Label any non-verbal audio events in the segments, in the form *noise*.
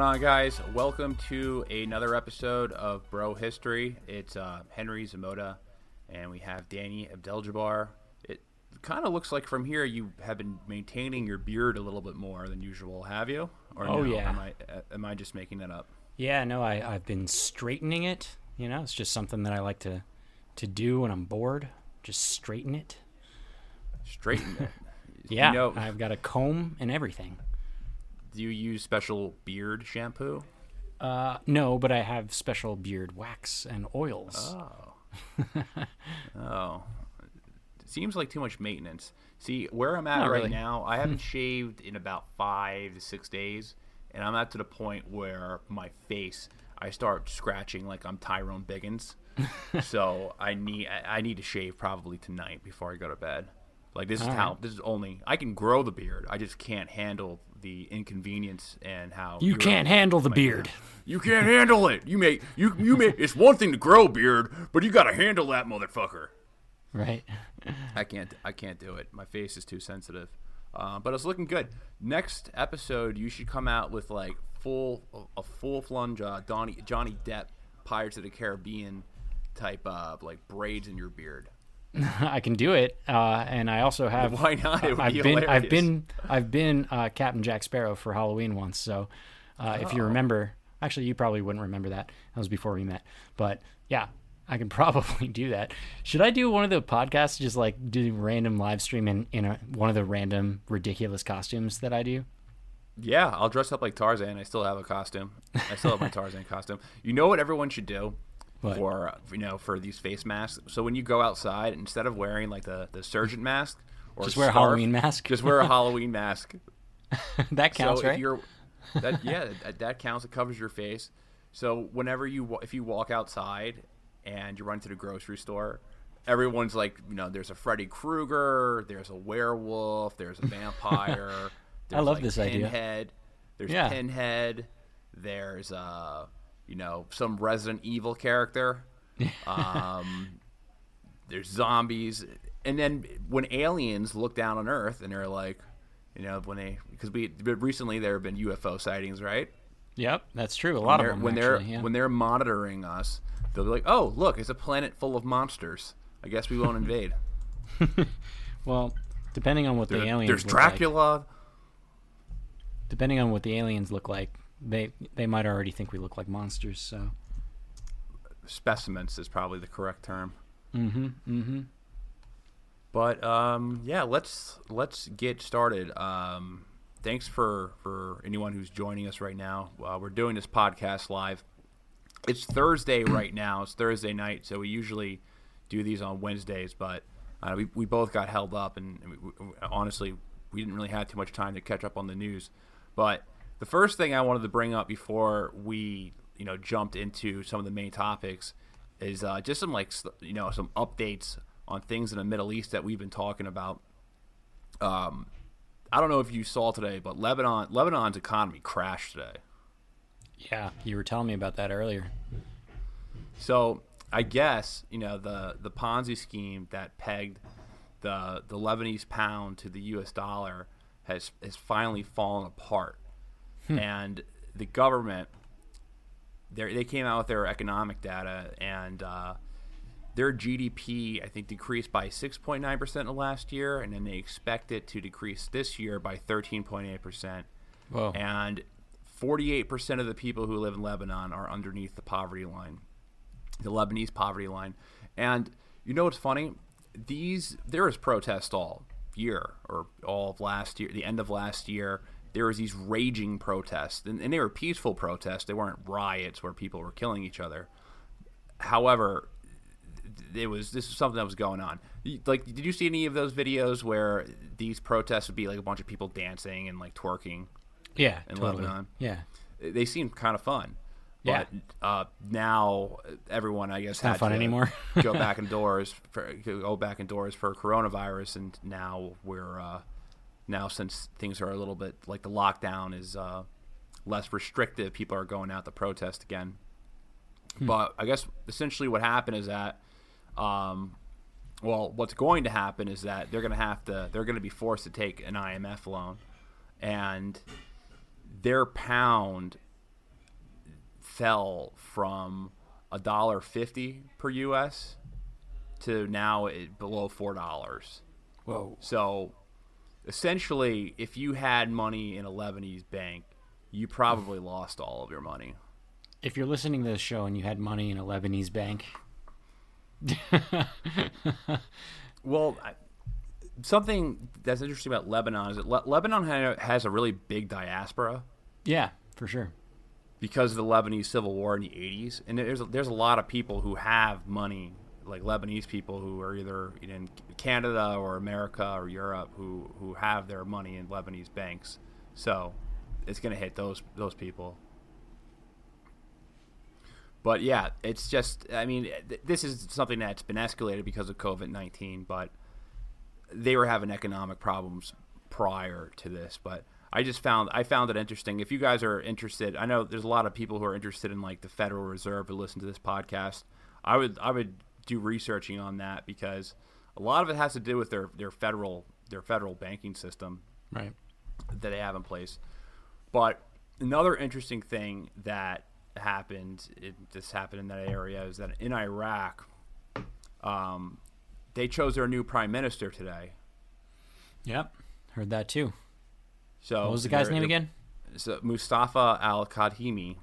Going on, guys? Welcome to another episode of Bro History. It's uh, Henry Zamota, and we have Danny Abdeljabbar. It kind of looks like from here you have been maintaining your beard a little bit more than usual, have you? Or oh no? yeah. Am I, uh, am I just making that up? Yeah, no. I I've been straightening it. You know, it's just something that I like to to do when I'm bored. Just straighten it. Straighten it. *laughs* yeah, you know, I've got a comb and everything do you use special beard shampoo? Uh, no, but I have special beard wax and oils. Oh. *laughs* oh. It seems like too much maintenance. See, where I'm at Not right really. now, I haven't shaved in about five to six days, and I'm at to the point where my face, I start scratching like I'm Tyrone Biggums. *laughs* so I need I need to shave probably tonight before I go to bed. Like this is how right. this is only I can grow the beard. I just can't handle the inconvenience and how you can't handle the beard. *laughs* You can't handle it. You may you you may. It's one thing to grow beard, but you got to handle that motherfucker. Right. I can't. I can't do it. My face is too sensitive. Uh, but it's looking good. Next episode, you should come out with like full a full flunge uh, Donnie Johnny Depp Pirates of the Caribbean type of like braids in your beard. *laughs* I can do it, uh, and I also have. Why not? It would I've be been, hilarious. I've been, I've been uh, Captain Jack Sparrow for Halloween once. So, uh, oh. if you oh. remember, actually, you probably wouldn't remember that. That was before we met. But yeah, I can *laughs* probably do that. Should I do one of the podcasts, just like do random live stream in in a, one of the random ridiculous costumes that I do? Yeah, I'll dress up like Tarzan. I still have a costume. I still have my *laughs* Tarzan costume. You know what everyone should do? What? for you know for these face masks. So when you go outside, instead of wearing like the the surgeon mask or just wear a Halloween mask, just wear a *laughs* Halloween mask. *laughs* that counts, so right? If you're, that yeah, that, that counts. It covers your face. So whenever you if you walk outside and you run to the grocery store, everyone's like, you know, there's a Freddy Krueger, there's a werewolf, there's a vampire. *laughs* I love like this Pinhead, idea. There's yeah. Pinhead. There's uh you know, some Resident Evil character. *laughs* um, there's zombies, and then when aliens look down on Earth and they're like, you know, when they because we recently there have been UFO sightings, right? Yep, that's true. A lot of them when actually, they're yeah. when they're monitoring us, they'll be like, "Oh, look, it's a planet full of monsters. I guess we won't invade." *laughs* well, depending on what there, the aliens there's Dracula. Like, depending on what the aliens look like, they they might already think we look like monsters. So specimens is probably the correct term. Mm-hmm. Mm-hmm. But um, yeah, let's let's get started. Um, thanks for for anyone who's joining us right now. Uh, we're doing this podcast live. It's Thursday *clears throat* right now. It's Thursday night, so we usually do these on Wednesdays, but uh, we we both got held up, and, and we, we, honestly, we didn't really have too much time to catch up on the news. But the first thing I wanted to bring up before we, you know, jumped into some of the main topics is uh, just some like you know some updates on things in the Middle East that we've been talking about. Um, I don't know if you saw today, but Lebanon Lebanon's economy crashed today. Yeah, you were telling me about that earlier. So I guess you know the the Ponzi scheme that pegged the the Lebanese pound to the U.S. dollar has has finally fallen apart. Hmm. And the government, they came out with their economic data, and uh, their GDP, I think, decreased by 6.9% in the last year, and then they expect it to decrease this year by 13.8%. Whoa. And 48% of the people who live in Lebanon are underneath the poverty line, the Lebanese poverty line. And you know what's funny? these there was protests all year or all of last year, the end of last year. There was these raging protests, and, and they were peaceful protests. They weren't riots where people were killing each other. However, it was this was something that was going on. Like, did you see any of those videos where these protests would be like a bunch of people dancing and like twerking? Yeah, in totally. Lebanon. Yeah, They seemed kind of fun. Yeah. But uh, now everyone, I guess, not had fun to anymore. go back *laughs* indoors for go back indoors for coronavirus, and now we're uh, now since things are a little bit like the lockdown is uh, less restrictive, people are going out to protest again. But I guess essentially what happened is that, um, well, what's going to happen is that they're going to have to they're going to be forced to take an IMF loan, and their pound fell from a dollar fifty per US to now it, below four dollars. Whoa. So essentially, if you had money in a Lebanese bank, you probably lost all of your money. If you're listening to this show and you had money in a Lebanese bank, *laughs* Well, I, something that's interesting about Lebanon is that Le- Lebanon ha- has a really big diaspora yeah, for sure. because of the Lebanese civil war in the 80s, and there's a, there's a lot of people who have money, like Lebanese people who are either in Canada or America or Europe who who have their money in Lebanese banks. So it's going to hit those those people. But yeah, it's just I mean th- this is something that's been escalated because of COVID-19, but they were having economic problems prior to this, but I just found I found it interesting. If you guys are interested, I know there's a lot of people who are interested in like the Federal Reserve who listen to this podcast. I would I would do researching on that because a lot of it has to do with their their federal their federal banking system Right. that they have in place. But another interesting thing that happened, it, this happened in that area, is that in Iraq, um, they chose their new prime minister today. Yep. Heard that too. So What was the guy's name again? So Mustafa Al Kadhimi,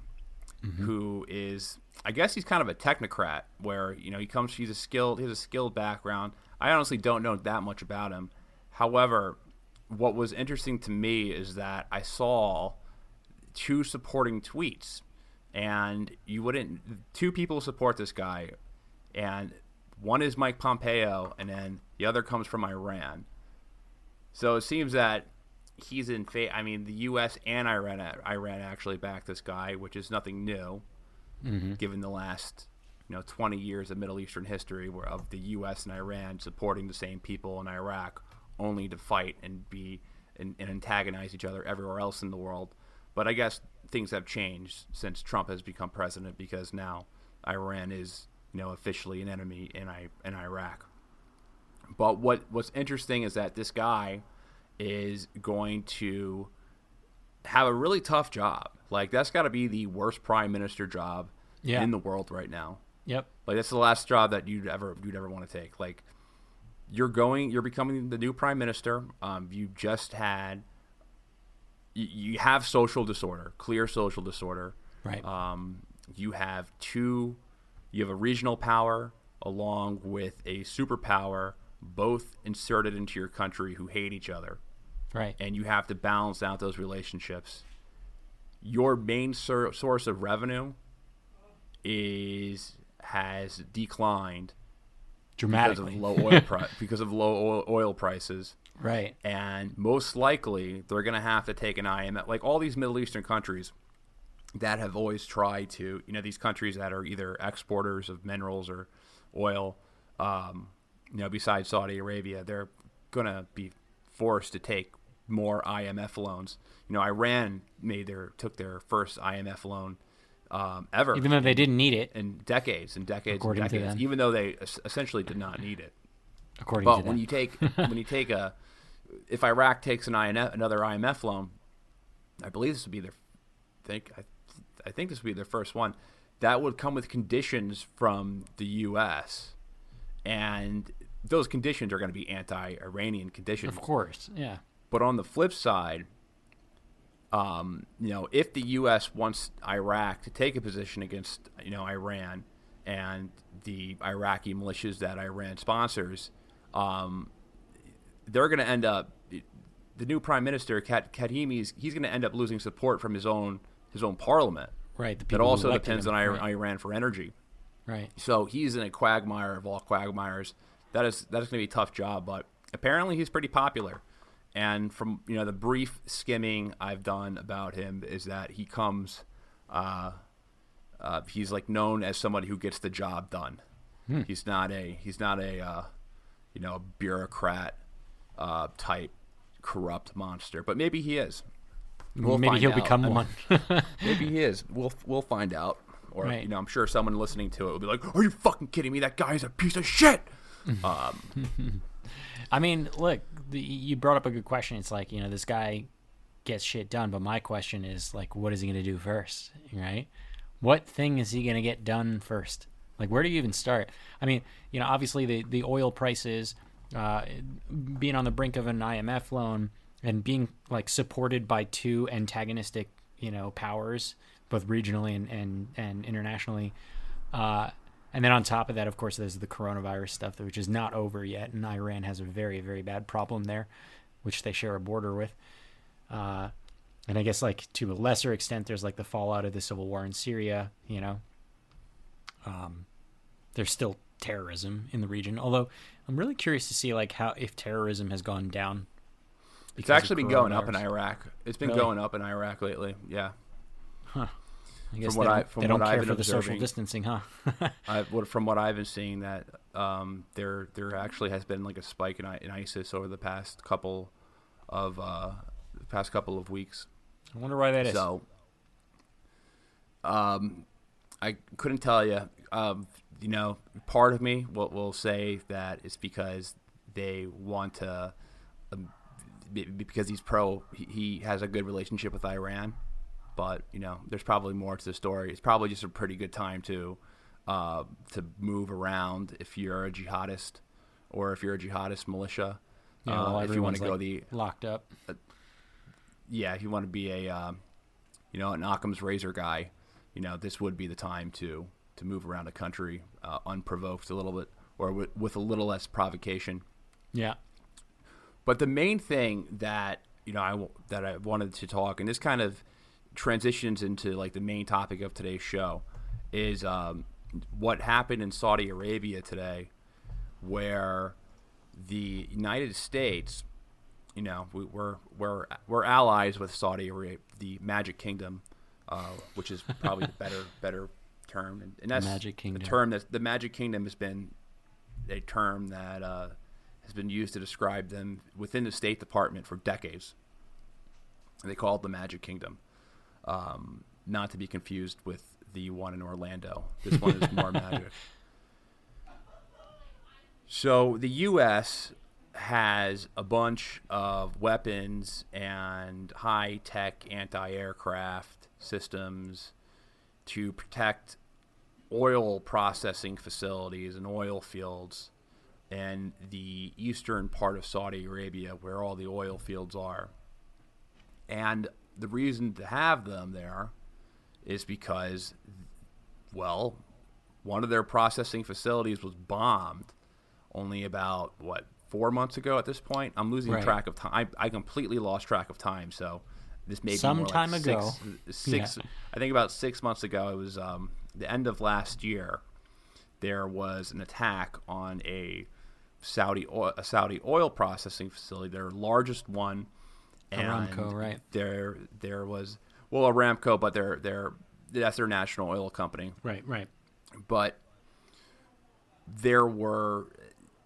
Mm-hmm. who is, I guess he's kind of a technocrat, where you know he comes, he's a skilled, he has a skilled background. I honestly don't know that much about him. However, what was interesting to me is that I saw two supporting tweets, and you wouldn't. Two people support this guy, and one is Mike Pompeo, and then the other comes from Iran. So it seems that he's in fa- I mean, the U.S. and Iran Iran actually backed this guy, which is nothing new, mm-hmm. given the last you know 20 years of Middle Eastern history, where of the U.S. and Iran supporting the same people in Iraq, only to fight and be and, and antagonize each other everywhere else in the world. But I guess things have changed since Trump has become president because now Iran is you know officially an enemy in I in Iraq. But what what's interesting is that this guy is going to have a really tough job. Like that's got to be the worst prime minister job Yeah. in the world right now. Yep. Like that's the last job that you'd ever you'd ever want to take. Like you're going, you're becoming the new prime minister. Um, you just had, you, you have social disorder, clear social disorder. Right. Um, you have two, you have a regional power along with a superpower, both inserted into your country who hate each other right. and you have to balance out those relationships. Your main sur- source of revenue is has declined because Dramatically. of low oil pri- *laughs* because of low oil, oil prices, right. and most likely they're going to have to take an IMF. Like all these Middle Eastern countries that have always tried to, you know, these countries that are either exporters of minerals or oil, um, you know, besides Saudi Arabia, they're going to be forced to take more IMF loans. You know, Iran made their took their first IMF loan um, ever Even though they didn't need it, in decades and decades According and to decades, even though they essentially did not need it. according But to when you take *laughs* when you take a if Iraq takes an IMF, another IMF loan, I believe this would be their think I, I think this would be their first one. That would come with conditions from the U.S. and those conditions are going to be anti-Iranian conditions. of course. Yeah. But on the flip side, um, you know, if the U.S. wants Iraq to take a position against, you know, Iran and the Iraqi militias that Iran sponsors, um, they're going to end up the new prime minister Kat, Khatami's he's going to end up losing support from his own his own parliament. Right. That also depends him. on Iran, Right. Iran for energy. right. So he's in a quagmire of all quagmires. That is that is going to be a tough job, but apparently he's pretty popular. And from you know the brief skimming I've done about him is that he comes, uh, uh, he's like known as somebody who gets the job done. Hmm. He's not a he's not a uh, you know a bureaucrat uh, type corrupt monster, but maybe he is. We'll Maybe he'll out. become I mean, one. *laughs* Maybe he is. We'll we'll find out. Or Right. you know, I'm sure someone listening to it will be like, "Are you fucking kidding me? That guy's a piece of shit." *laughs* Um, *laughs* I mean, look, the, you brought up a good question. It's like you know this guy gets shit done, but my question is like, what is he going to do first? Right? What thing is he going to get done first? Like, where do you even start? I mean, you know, obviously the the oil prices, uh, being on the brink of an IMF loan and being like supported by two antagonistic, you know, powers, both regionally and and, and internationally. Uh, and then on top of that, of course, there's the coronavirus stuff, which is not over yet, and Iran has a very, very bad problem there, which they share a border with. Uh, and I guess, like to a lesser extent, there's like the fallout of the civil war in Syria. You know, um, there's still terrorism in the region. Although I'm really curious to see like how if terrorism has gone down. it's actually been going up in. Iraq. It's been Really? going up in Iraq lately. Yeah, I guess what they I- don't, from what I've care been for the social observing- distancing, huh? *laughs* I, from what I've been seeing, that um, there there actually has been like a spike in, in ISIS over the past couple of uh, the past couple of weeks. I wonder why that is. So, um, I couldn't tell you. Um, you know, part of me will, will say that it's because they want to, um, because he's pro. He, he has a good relationship with Iran, but you know, there's probably more to the story. It's probably just a pretty good time to, uh, to move around if you're a jihadist, or if you're a jihadist militia. Yeah, uh, well, if you want to go the locked up. yeah, if you want to be a, um, you know, an Occam's razor guy, you know, this would be the time to to move around the country uh, unprovoked a little bit, or with, with a little less provocation. Yeah. But the main thing that you know I w- that I wanted to talk, and this kind of transitions into like the main topic of today's show, is um, what happened in Saudi Arabia today, where the United States, you know, we, we're we're we're allies with Saudi Arabia, the Magic Kingdom, uh, which is probably the better *laughs* better term, and, and that's Magic the term that the Magic Kingdom has been a term that uh, has been used to describe them within the State Department for decades. They call it the Magic Kingdom, um, not to be confused with the one in Orlando. This one is more *laughs* magic. So the U.S. has a bunch of weapons and high tech anti aircraft systems to protect oil processing facilities and oil fields in the eastern part of Saudi Arabia, where all the oil fields are. And the reason to have them there is because, well, one of their processing facilities was bombed only about, what, four months ago at this point? I'm losing Right. track of time. I, I completely lost track of time, so this may be Some more like time six- ago. Six, Yeah. I think about six months ago, it was um, the end of last year. There was an attack on a Saudi oil, a Saudi oil processing facility, their largest one. And Aramco, right. There, there was well Aramco, but they're they're that's their national oil company. Right, right. but there were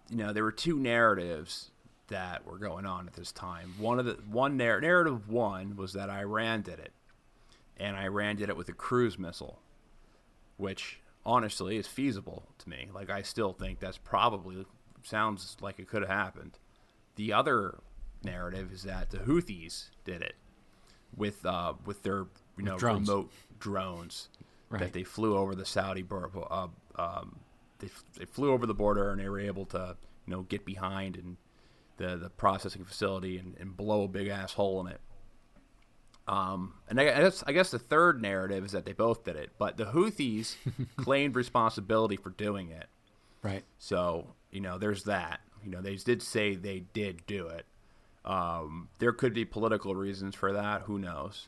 you know there were two narratives that were going on at this time. One of the one narr- narrative one was that iran did it. And iran did it with a cruise missile which honestly is feasible to me. Like i still think that's probably sounds like it could have happened. The other narrative is that the houthis did it with uh, with their you know drones. remote drones Right. that they flew over the Saudi border. Uh, um, they, f- they flew over the border and they were able to you know get behind and the the processing facility and, and blow a big ass hole in it. Um, and I guess I guess the third narrative is that they both did it, but the Houthis *laughs* claimed responsibility for doing it. Right. So you know, there's that. You know, they did say they did do it. Um, there could be political reasons for that. Who knows?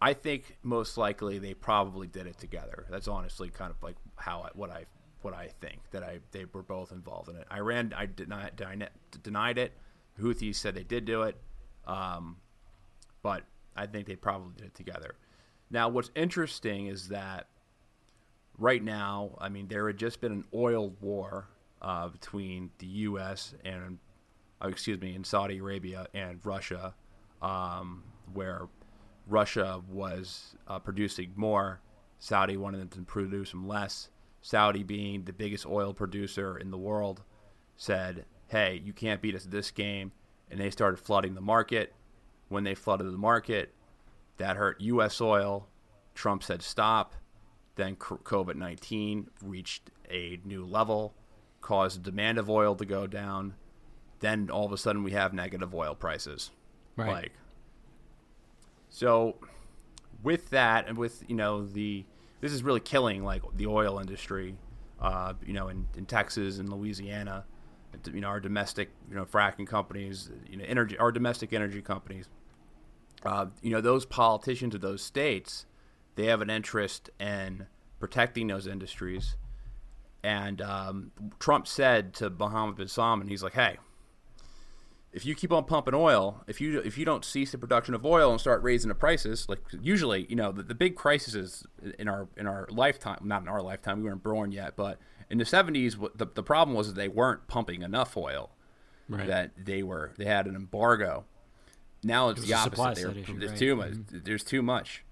I think most likely they probably did it together. That's honestly kind of like how I, what I what I think that I they were both involved in it. Iran I denied denied it. Houthis said they did do it, um, but I think they probably did it together. Now, what's interesting is that right now, I mean, there had just been an oil war uh, between the U.S. and, uh, excuse me, in Saudi Arabia and Russia, um, where Russia was uh, producing more. Saudi wanted them to produce them less. Saudi, being the biggest oil producer in the world, said, hey, you can't beat us this game. And they started flooding the market. When they flooded the market, that hurt U.S. oil. Trump said stop. Then COVID 19 reached a new level, caused demand of oil to go down. Then all of a sudden we have negative oil prices. Right. Like, so with that and with, you know, the, this is really killing like the oil industry, uh, you know, in, in Texas and Louisiana, you know, our domestic, you know, fracking companies, you know, energy, our domestic energy companies, uh, you know, those politicians of those states, they have an interest in protecting those industries. And um, Trump said to Mohammed bin Salman, he's like, "Hey, if you keep on pumping oil, if you if you don't cease the production of oil and start raising the prices, like usually, you know, the, the big crises in our in our lifetime, not in our lifetime, we weren't born yet, but in the 70s, the, the problem was that they weren't pumping enough oil. Right. That they were, they had an embargo. Now it's It the opposite. issue, there's right. too much. Mm-hmm. There's too much.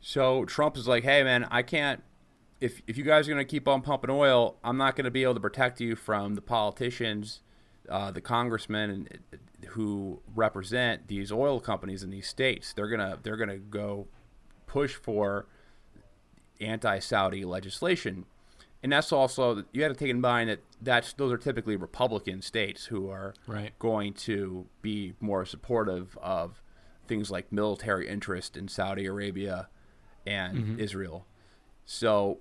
So Trump is like, "Hey, man, I can't. If if you guys are gonna keep on pumping oil, I'm not gonna be able to protect you from the politicians, uh, the congressmen, who represent these oil companies in these states. They're gonna they're gonna go push for anti-Saudi legislation." And that's also you have to take in mind that that's those are typically Republican states who are Right. going to be more supportive of things like military interest in Saudi Arabia and Israel. So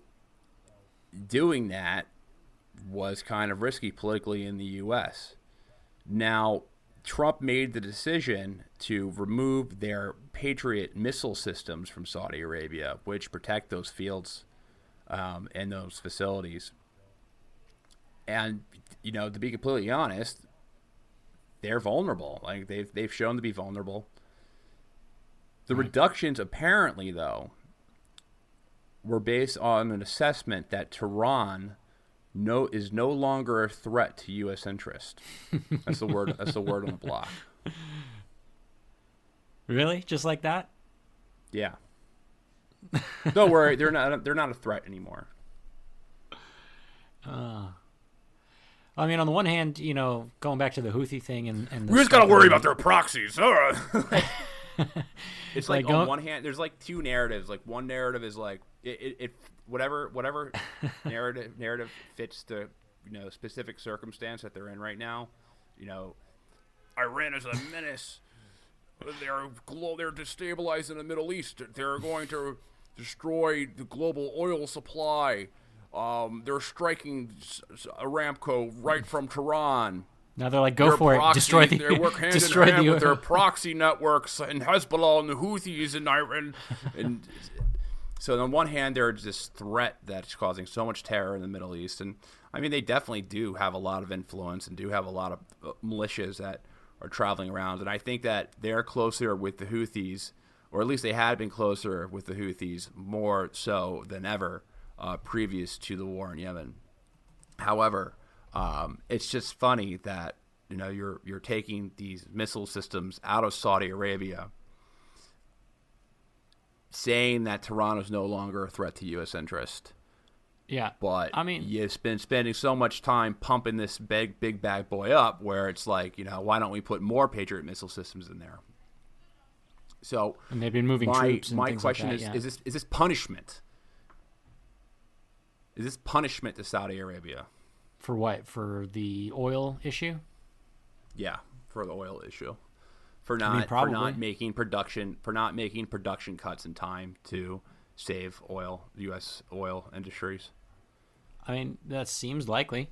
doing that was kind of risky politically in the US. Now, Trump made the decision to remove their Patriot missile systems from Saudi Arabia, which protect those fields um, and those facilities. And you know, to be completely honest, they're vulnerable. Like they've they've shown to be vulnerable. The reductions apparently though were based on an assessment that Tehran no is no longer a threat to US interest. That's the word that's the word on the block. *laughs* Really? Just like that? Yeah. Don't worry, they're not they're not a threat anymore. Ah. I mean, on the one hand, you know, going back to the Houthi thing and, and the We just gotta worry about their proxies. *laughs* it's like, Like, on don't- one hand, there's like two narratives. Like one narrative is like it, it, it whatever whatever *laughs* narrative narrative fits the you know specific circumstance that they're in right now. You know, Iran is a menace. They're glo- they're destabilizing the Middle East. They're going to destroy the global oil supply. Um, they're striking Aramco right from Tehran Now they're like, go their for it, destroy the, They work hand *laughs* destroy in hand the with their proxy networks and Hezbollah and the Houthis and Iran. And so on one hand, there's this threat that's causing so much terror in the Middle East, and I mean they definitely do have a lot of influence and do have a lot of uh, militias that are traveling around, and I think that they're closer with the Houthis, or at least they had been closer with the Houthis more so than ever uh, previous to the war in Yemen. However, um, it's just funny that you know you're you're taking these missile systems out of Saudi Arabia, saying that is no longer a threat to U.S. interest. yeah. But I mean- you've been spending so much time pumping this big big bad boy up, where it's like you know why don't we put more Patriot missile systems in there? So And they've been moving my troops. And my question like that, is: yeah. is this is this punishment? Is this punishment to Saudi Arabia? for what? For the oil issue? Yeah, for the oil issue, for not for not making production for not making production cuts in time to save oil U.S. oil industries. I mean, that seems likely.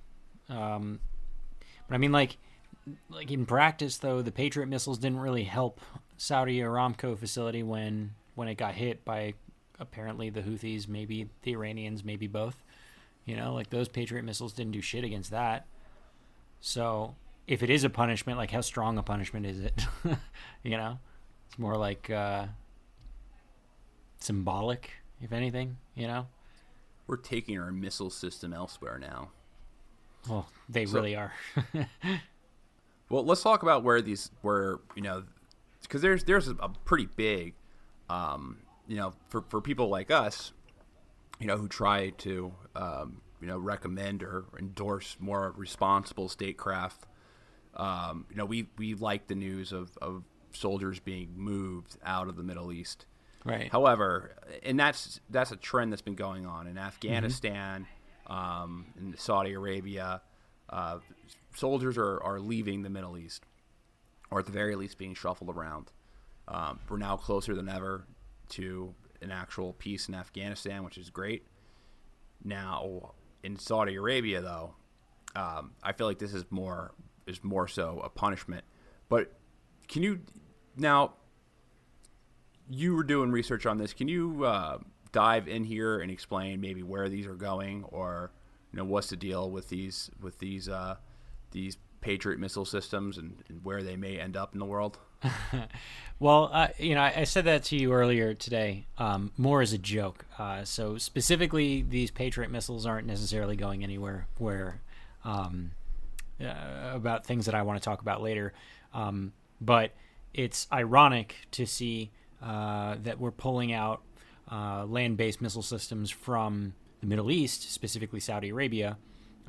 Um, but I mean, like, like in practice, though, the Patriot missiles didn't really help Saudi Aramco facility when when it got hit by apparently the Houthis, maybe the Iranians, maybe both. You know, like those Patriot missiles didn't do shit against that. So if it is a punishment, like how strong a punishment is it? *laughs* you know, it's more like uh, symbolic, if anything. You know, We're taking our missile system elsewhere now. well, they So- really are. *laughs* Well, let's talk about where these where you know because there's there's a pretty big um, you know for for people like us you know who try to um, you know recommend or endorse more responsible statecraft. Um, you know we we like the news of of soldiers being moved out of the Middle East. right. However, and that's that's a trend that's been going on in Afghanistan, um, in Saudi Arabia. Uh, soldiers are, are leaving the Middle East, or at the very least being shuffled around. Um, we're now closer than ever to an actual peace in Afghanistan, which is great. Now, in Saudi Arabia, though, um, I feel like this is more is more so a punishment. But can you now? you were doing research on this. Can you uh, dive in here and explain maybe where these are going, or you know what's the deal with these with these uh, these Patriot missile systems and, and where they may end up in the world? *laughs* Well, uh, you know, I, I said that to you earlier today, um, more as a joke. Uh, so specifically, these Patriot missiles aren't necessarily going anywhere. Where um, uh, about things that I want to talk about later, um, but it's ironic to see uh, that we're pulling out uh, land-based missile systems from the Middle East, specifically Saudi Arabia,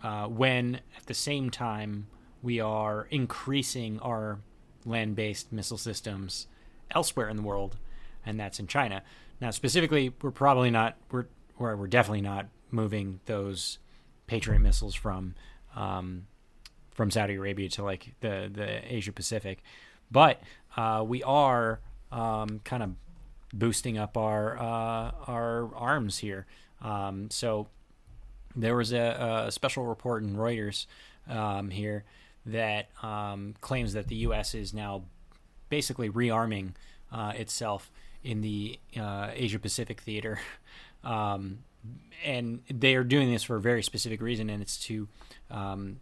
uh, when at the same time we are increasing our land-based missile systems elsewhere in the world, and that's in China. Now, specifically, we're probably not we're, we're definitely not moving those Patriot missiles from um, from Saudi Arabia to like the the Asia Pacific, but uh, we are um, kind of boosting up our uh, our arms here. Um, so there was a, a special report in Reuters um, here that um, claims that the U.S. is now basically rearming uh, itself in the uh, Asia Pacific theater. *laughs* Um, and they are doing this for a very specific reason, and it's to um,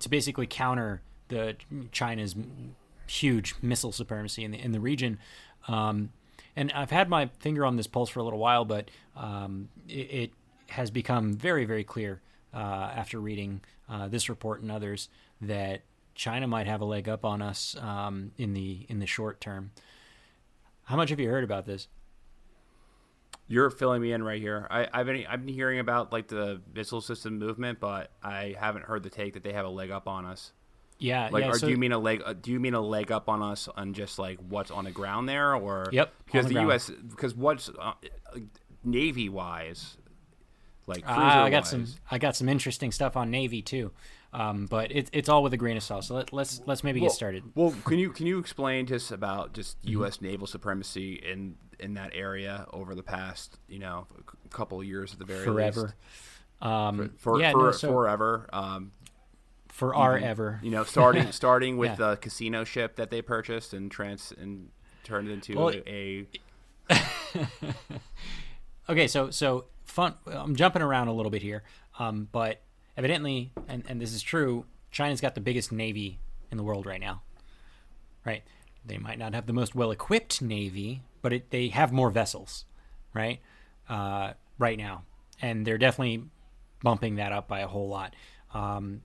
to basically counter the China's huge missile supremacy in the in the region. Um, and I've had my finger on this pulse for a little while, but um, it, it has become very, very clear uh, after reading uh, this report and others that China might have a leg up on us um, in the in the short term. How much have you heard about this? You're filling me in right here. I, I've been I've been hearing about like the missile system movement, but I haven't heard the take that they have a leg up on us. Yeah, Like, yeah. or so- do you mean a leg? uh, Do you mean a leg up on us on just like what's on the ground there, or Yep, Because the the. U.S. because what's uh, navy wise, like Ah, I got some. I got some interesting stuff on Navy too, um, but it's it's all with a grain of salt. So let, let's let's maybe well, get started. Well, can you can you explain just about just Mm-hmm. U.S. naval supremacy in in that area over the past you know couple of years at the very Forever. least? Um, for yeah, for no, so forever. Um, for our ever. you know, starting *laughs* starting with Yeah. the casino ship that they purchased and trans and turned into Well, a, *laughs* Okay, so so fun. I'm jumping around a little bit here, um, but evidently, and and this is true, China's got the biggest navy in the world right now. Right? They might not have the most well-equipped navy, but it, they have more vessels, right? Uh, right now, and they're definitely bumping that up by a whole lot. Um,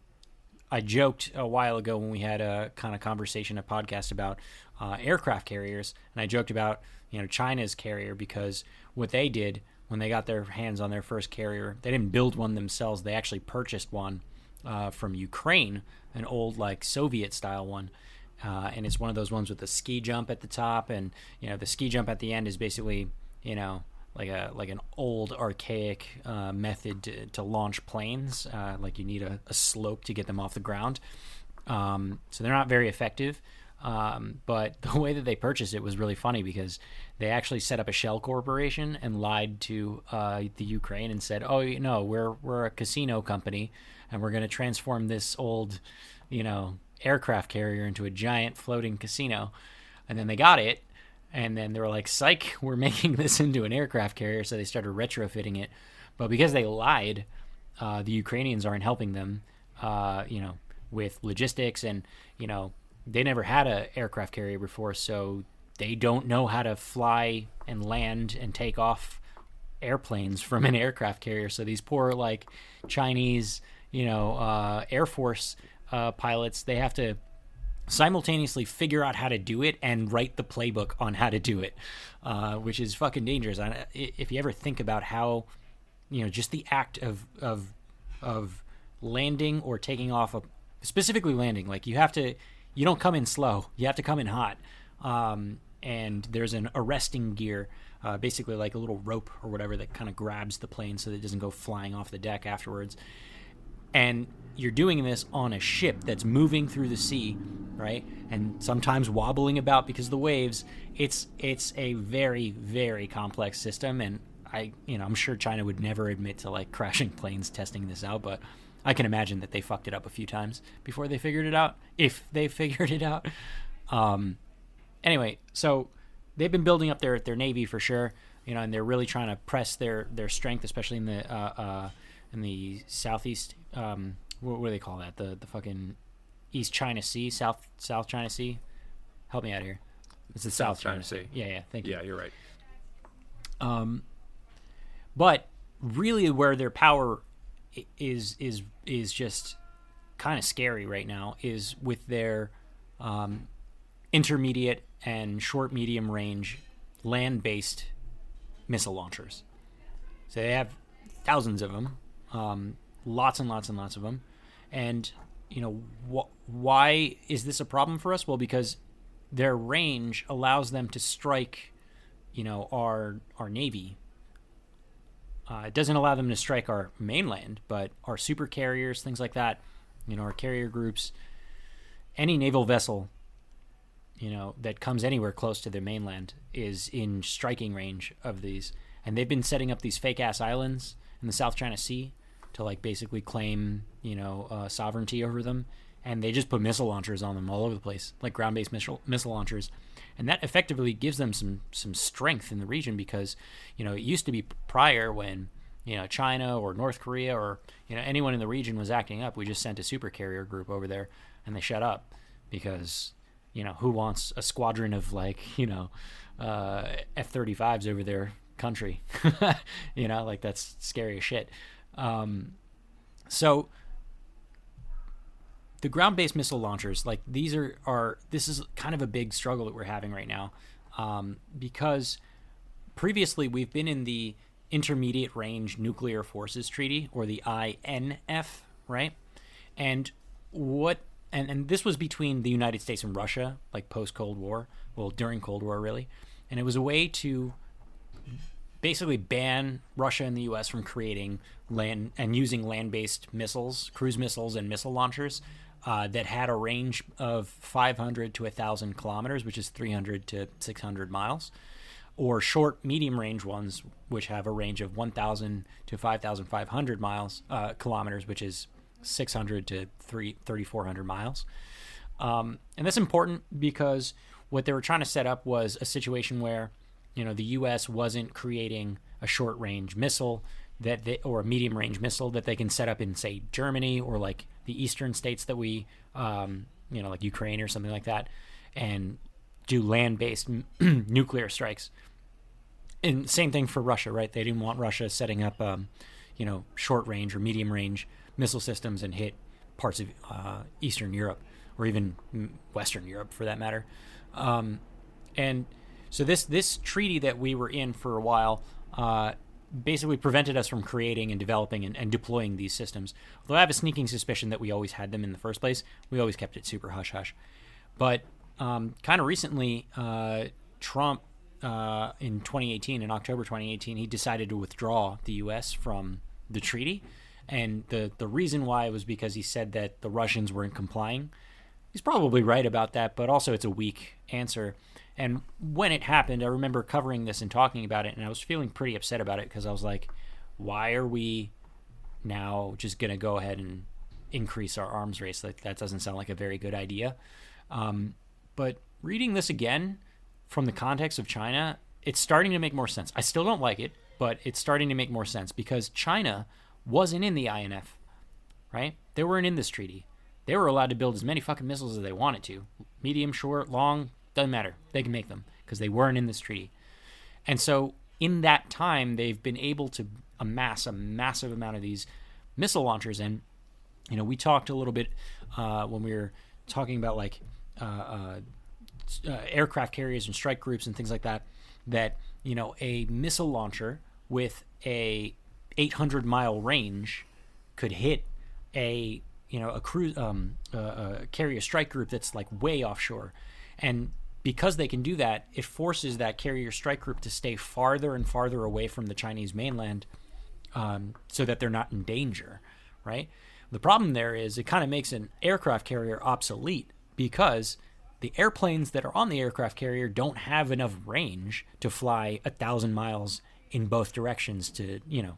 I joked a while ago when we had a kind of conversation, a podcast about uh, aircraft carriers, and I joked about you know China's carrier because what they did when they got their hands on their first carrier, they didn't build one themselves. They actually purchased one uh, from Ukraine, an old like Soviet style one. Uh, and it's one of those ones with the ski jump at the top, and you know the ski jump at the end is basically you know like a like an old archaic uh, method to, to launch planes. Uh, like you need a, a slope to get them off the ground. Um, so they're not very effective. Um, but *laughs* the way that they purchased it was really funny because they actually set up a shell corporation and lied to uh, the Ukraine and said, "Oh, you know, we're we're a casino company, and we're going to transform this old, you know, aircraft carrier into a giant floating casino. And then they got it, and then they were like, "Psych, we're *laughs* making this into an aircraft carrier." So they started retrofitting it, but because they lied, uh, the Ukrainians aren't helping them. Uh, you know, with logistics and you know they never had a aircraft carrier before, so they don't know how to fly and land and take off airplanes from an aircraft carrier. So these poor like Chinese, you know, uh, Air Force uh, pilots, they have to simultaneously figure out how to do it and write the playbook on how to do it, uh, which is fucking dangerous. And If you ever think about how, you know, just the act of of of landing or taking off a specifically landing, like you have to, you don't come in slow, you have to come in hot. Um, and there's an arresting gear, uh, basically like a little rope or whatever that kind of grabs the plane so that it doesn't go flying off the deck afterwards. And you're doing this on a ship that's moving through the sea, right? And sometimes wobbling about because of the waves. It's it's a very very complex system, and I you know I'm sure China would never admit to like *laughs* crashing planes testing this out, but I can imagine that they fucked it up a few times before they figured it out, if they *laughs* figured it out. Um, anyway, so they've been building up their their navy for sure, you know, and they're really trying to press their their strength, especially in the uh, uh, in the southeast. Um, what, what do they call that? The the fucking East China Sea, South South China Sea. Help me out here. It's the South, South China, China sea. Yeah, yeah. Thank you. Yeah, you're right. Um, but really, where their power is is is just kind of scary right now is with their um, intermediate and short medium range land based missile launchers. So they have thousands of them, um, lots and lots and lots of them. And, you know, wh- why is this a problem for us? Well, because their range allows them to strike, you know, our, our Navy. Uh, it doesn't allow them to strike our mainland, but our super carriers, things like that, you know, our carrier groups, any naval vessel you know, that comes anywhere close to their mainland is in striking range of these. And they've been setting up these fake ass islands in the South China Sea to like basically claim, you know, uh, sovereignty over them. And they just put missile launchers on them all over the place, like ground based missile, missile launchers. And that effectively gives them some, some strength in the region because, you know, it used to be prior when, you know, China or North Korea or, you know, anyone in the region was acting up. We just sent a super carrier group over there and they shut up because you know, who wants a squadron of like, you know, uh, F 35s over their country? *laughs* you know, like that's scary as shit. Um, so the ground based missile launchers, like these are, are, this is kind of a big struggle that we're having right now um, because previously we've been in the Intermediate Range Nuclear Forces Treaty or the INF, right? And what and and this was between the United States and Russia, like post Cold War, well during Cold War really, and it was a way to basically ban Russia and the U.S. from creating land and using land-based missiles, cruise missiles, and missile launchers uh, that had a range of 500 to 1,000 kilometers, which is 300 to 600 miles, or short, medium-range ones, which have a range of 1,000 to 5,500 miles uh, kilometers, which is 600 to 3,400 miles. Um, and that's important because what they were trying to set up was a situation where, you know, the U.S. wasn't creating a short range missile that they, or a medium range missile that they can set up in, say, Germany or like the eastern states that we, um, you know, like Ukraine or something like that, and do land based *clears throat* nuclear strikes. And same thing for Russia, right? They didn't want Russia setting up, um, you know, short range or medium range missile systems and hit parts of uh, Eastern Europe or even Western Europe for that matter. Um, and so this this treaty that we were in for a while uh, basically prevented us from creating and developing and, and, deploying these systems. Although I have a sneaking suspicion that we always had them in the first place, we always kept it super hush hush. But um, kind of recently, uh, Trump uh, in 2018, in October 2018, he decided to withdraw the U.S. from the treaty. And the, the reason why was because he said that the Russians weren't complying. He's probably right about that, but also it's a weak answer. And when it happened, I remember covering this and talking about it, and I was feeling pretty upset about it because I was like, why are we now just going to go ahead and increase our arms race. Like that doesn't sound like a very good idea. Um, but reading this again from the context of China, it's starting to make more sense. I still don't like it, but it's starting to make more sense because China wasn't in the INF, right? They weren't in this treaty. They were allowed to build as many fucking missiles as they wanted to. Medium, short, long, doesn't matter. They can make them because they weren't in this treaty. And so in that time, they've been able to amass a massive amount of these missile launchers. And, you know, we talked a little bit uh, when we were talking about like uh, uh, uh aircraft carriers and strike groups and things like that, that, you know, a missile launcher with a 800 mile range could hit a you know a cruise um, a strike group that's like way offshore, and because they can do that, it forces that carrier strike group to stay farther and farther away from the Chinese mainland, um, so that they're not in danger, right? The problem there is it kind of makes an aircraft carrier obsolete because the airplanes that are on the aircraft carrier don't have enough range to fly a thousand miles in both directions to you know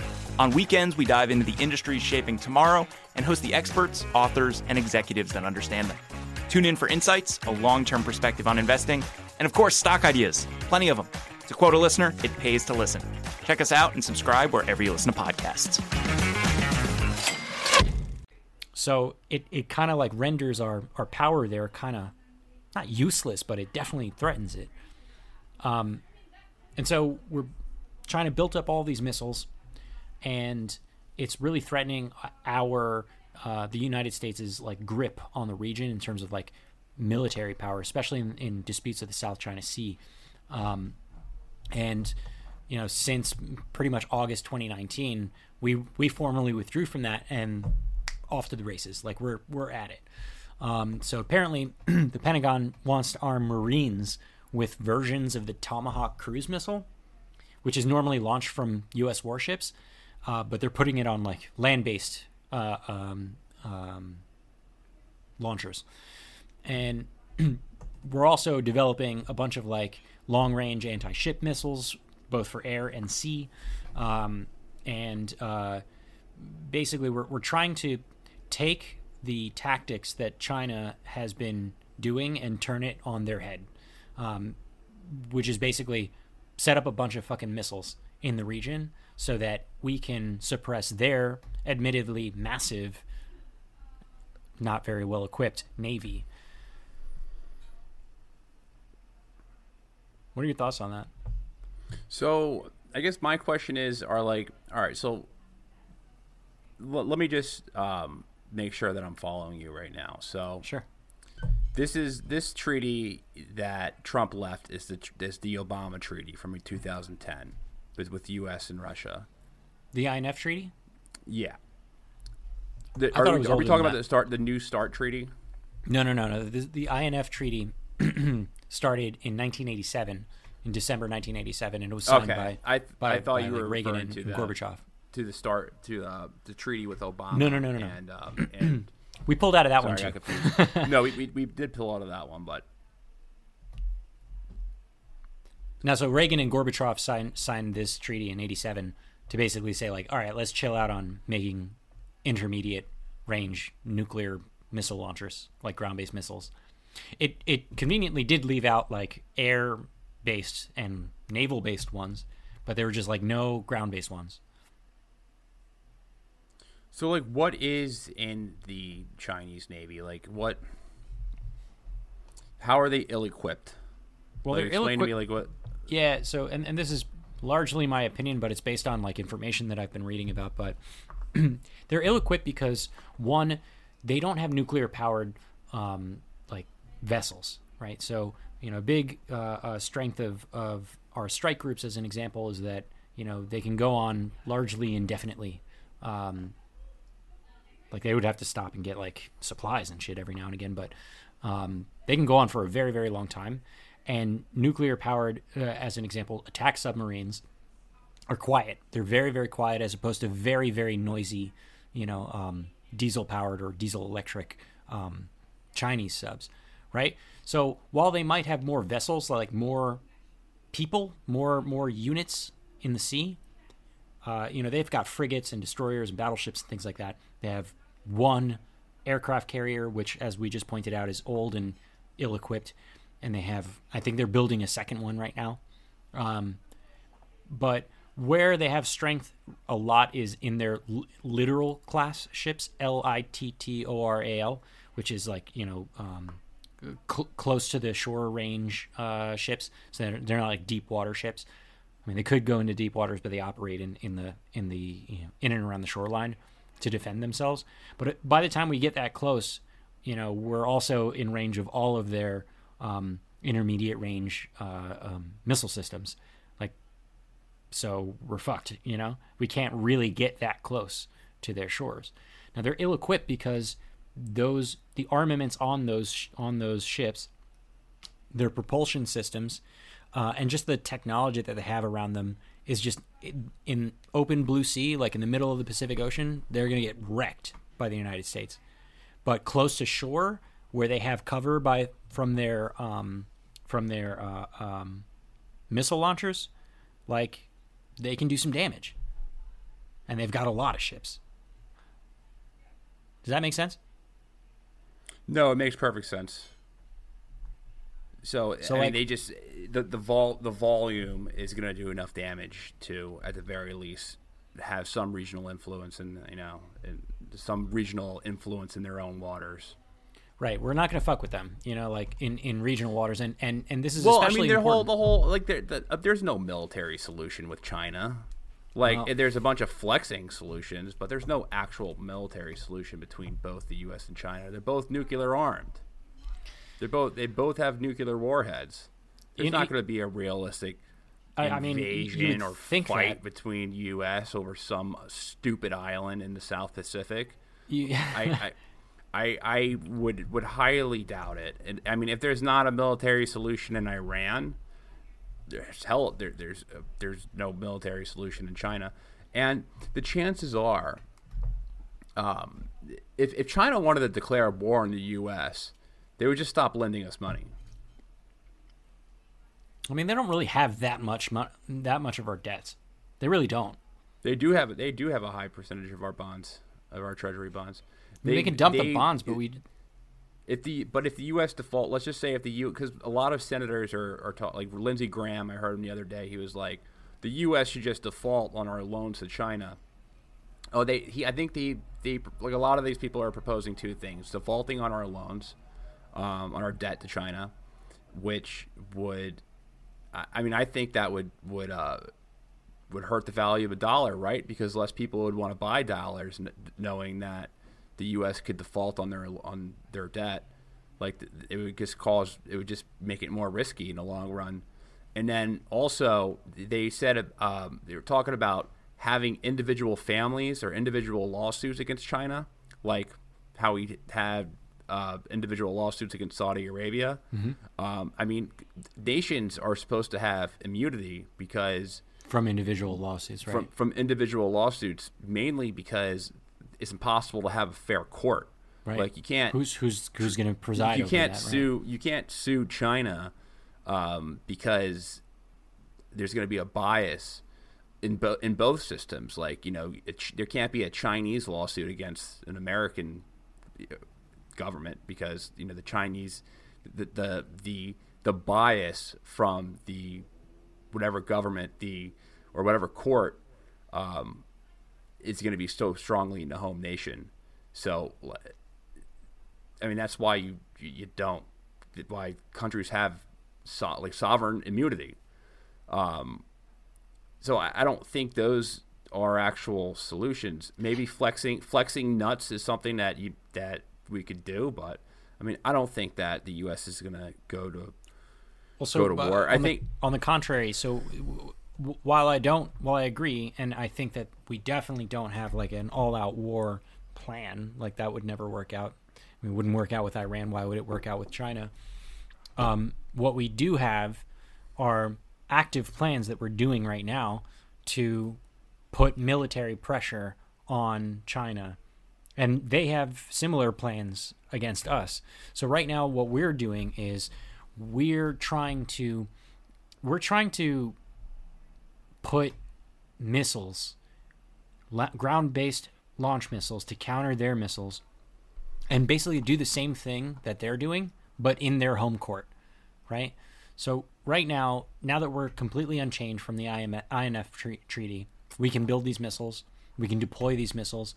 On weekends, we dive into the industries shaping tomorrow and host the experts, authors, and executives that understand them. Tune in for insights, a long term perspective on investing, and of course, stock ideas. Plenty of them. To quote a listener, it pays to listen. Check us out and subscribe wherever you listen to podcasts. So it, it kind of like renders our, our power there kind of not useless, but it definitely threatens it. Um, and so we're trying to build up all these missiles and it's really threatening our uh, the United States' like grip on the region in terms of like military power, especially in, in disputes of the South China Sea. Um, and you know, since pretty much August 2019, we we formally withdrew from that and off to the races. Like we're we're at it. Um, so apparently, *clears throat* the Pentagon wants to arm Marines with versions of the Tomahawk cruise missile, which is normally launched from U.S. warships uh, but they're putting it on like land-based uh, um, um, launchers, and *clears throat* we're also developing a bunch of like long-range anti-ship missiles, both for air and sea, um, and uh, basically we're we're trying to take the tactics that China has been doing and turn it on their head, um, which is basically set up a bunch of fucking missiles in the region so that we can suppress their admittedly massive, not very well equipped navy. What are your thoughts on that? So, I guess my question is are like, all right, so l- let me just um, make sure that I'm following you right now. So, sure. This is this treaty that Trump left is the is the Obama treaty from 2010 with with U.S. and Russia. The INF treaty. Yeah. The, are, we, are we talking about the start the new START treaty? No, no, no, no. The, the INF treaty *clears throat* started in 1987, in December 1987, and it was signed okay. by, I, by, I thought by you were Reagan and, and, Gorbachev. To the start to uh, the treaty with Obama. No, no, no, no, no. And, um, and *clears throat* we pulled out of that sorry, one too. *laughs* no, we, we, we did pull out of that one, but Now, so Reagan and Gorbachev signed signed this treaty in '87 to basically say like, all right, let's chill out on making intermediate range nuclear missile launchers like ground-based missiles. It it conveniently did leave out like air-based and naval-based ones, but there were just like no ground-based ones. So, like, what is in the Chinese Navy? Like, what? How are they ill-equipped? Well, like, they're explain to me, like, what? Yeah, so and, and this is largely my opinion, but it's based on like information that I've been reading about. But *clears throat* they're ill-equipped because one, they don't have nuclear powered um, like vessels, right? So you know, a big uh, uh, strength of of our strike groups, as an example, is that you know they can go on largely indefinitely. Um, like they would have to stop and get like supplies and shit every now and again, but um, they can go on for a very very long time. And nuclear powered, uh, as an example, attack submarines are quiet. They're very very quiet as opposed to very very noisy, you know, um, diesel powered or diesel electric um, Chinese subs, right? So while they might have more vessels, like more people, more more units in the sea, uh, you know, they've got frigates and destroyers and battleships and things like that. They have one aircraft carrier, which, as we just pointed out, is old and ill equipped. And they have, I think they're building a second one right now. Um, but where they have strength a lot is in their l- littoral class ships, L I T T O R A L, which is like, you know, um, cl- close to the shore range uh, ships. So they're, they're not like deep water ships. I mean, they could go into deep waters, but they operate in, in the in the you know, in and around the shoreline to defend themselves. But by the time we get that close, you know, we're also in range of all of their um, intermediate range uh, um, missile systems. Like, so we're fucked. You know, we can't really get that close to their shores. Now they're ill-equipped because those the armaments on those on those ships, their propulsion systems, uh, and just the technology that they have around them is just in, in open blue sea, like in the middle of the Pacific Ocean, they're going to get wrecked by the United States. But close to shore, where they have cover by from their um, from their uh, um, missile launchers, like they can do some damage, and they've got a lot of ships. Does that make sense? No, it makes perfect sense. So, So, I like- mean, they just the the vol the volume is going to do enough damage to, at the very least, have some regional influence and you know, and some regional influence in their own waters. Right. We're not going to fuck with them, you know, like in, in regional waters, and, and, and this is Well, I mean, their whole the whole like there, the, uh, there's no military solution with China. Like Well- there's a bunch of flexing solutions, but there's no actual military solution between both the U.S. and China. They're both nuclear armed. They're both they both have nuclear warheads. There's You- not going to be a realistic I- I mean, invasion or think fight that. between U.S. over some stupid island in the South Pacific. You- I, *laughs* I, I would would highly doubt it. And I mean, if there's not a military solution in Iran, there's hell there, there's uh, there's no military solution in China, and the chances are, um, if if China wanted to declare war on the U.S., they would just stop lending us money. I mean, they don't really have that much mo- that much of our debts. They really don't. They do have they do have a high percentage of our bonds of our treasury bonds. Mean, they, can dump the bonds, but we if the but if the U.S. default, let's just say if the U because a lot of senators are are taught like Lindsey Graham. I heard him the other day. He was like, the U.S. should just default on our loans to China. Oh, they he I think the the like a lot of these people are proposing two things: defaulting on our loans, um, on our debt to China, which would, I, I mean, I think that would would uh would hurt the value of a dollar, right? Because less people would want to buy dollars, kn- knowing that the U.S. could default on their on their debt. Like it would just cause it would just make it more risky in the long run. And then also they said um, they were talking about having individual families or individual lawsuits against China, like how we had uh, individual lawsuits against Saudi Arabia. Um, I mean, nations are supposed to have immunity because from individual lawsuits, right? from from individual lawsuits, mainly because it's impossible to have a fair court. right. Like you can't Who's who's who's going to preside? you over can't that, right? sue you can't sue China um, because there's going to be a bias in both in both systems. Like you know, it, there can't be a Chinese lawsuit against an American government because you know the Chinese, the the the, the bias from the whatever government the or whatever court um, is going to be so strongly in the home nation. So, I mean, that's why you you don't why countries have so, like sovereign immunity. Um, so I, I don't think those are actual solutions. Maybe flexing flexing nuts is something that you that we could do, but I mean, I don't think that the U.S. is going to go to well, so, go to war. I the, think on the contrary. So while I don't, while I agree, and I think that we definitely don't have like an all-out war plan, like that would never work out. I mean, wouldn't work out with Iran. Why would it work out with China? Um, what we do have are active plans that we're doing right now to put military pressure on China. And they have similar plans against us. So right now what we're doing is we're trying to we're trying to put missiles ground-based launch missiles to counter their missiles and basically do the same thing that they're doing but in their home court, right? So right now, now that we're completely unchanged from the INF treaty, we can build these missiles, we can deploy these missiles,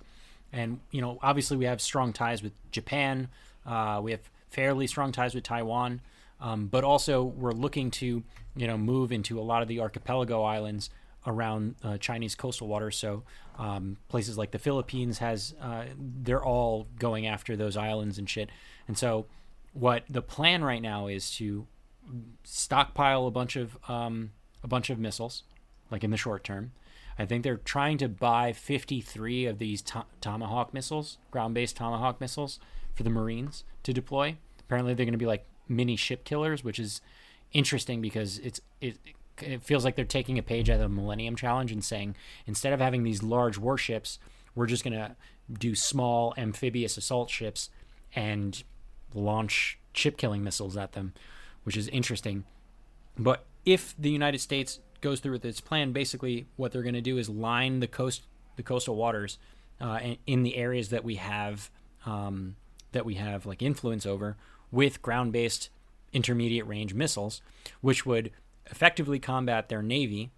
and you know, obviously, we have strong ties with Japan. Uh, we have fairly strong ties with Taiwan, um, but also we're looking to you know move into a lot of the archipelago islands around uh, Chinese coastal waters. So um, places like the Philippines has uh, they're all going after those islands and shit. And so what the plan right now is to stockpile a bunch of um, a bunch of missiles, like in the short term. I think they're trying to buy 53 of these to- Tomahawk missiles, ground-based Tomahawk missiles, for the Marines to deploy. Apparently, they're going to be like mini ship killers, which is interesting because it's it it feels like they're taking a page out of the Millennium Challenge and saying instead of having these large warships, we're just to do small amphibious assault ships and launch ship killing missiles at them which is interesting. But if the United States goes through with its plan, basically what they're going to do is line the coast, the coastal waters, uh, in the areas that we have um, that we have like influence over with ground-based intermediate range missiles, which would effectively combat their navy,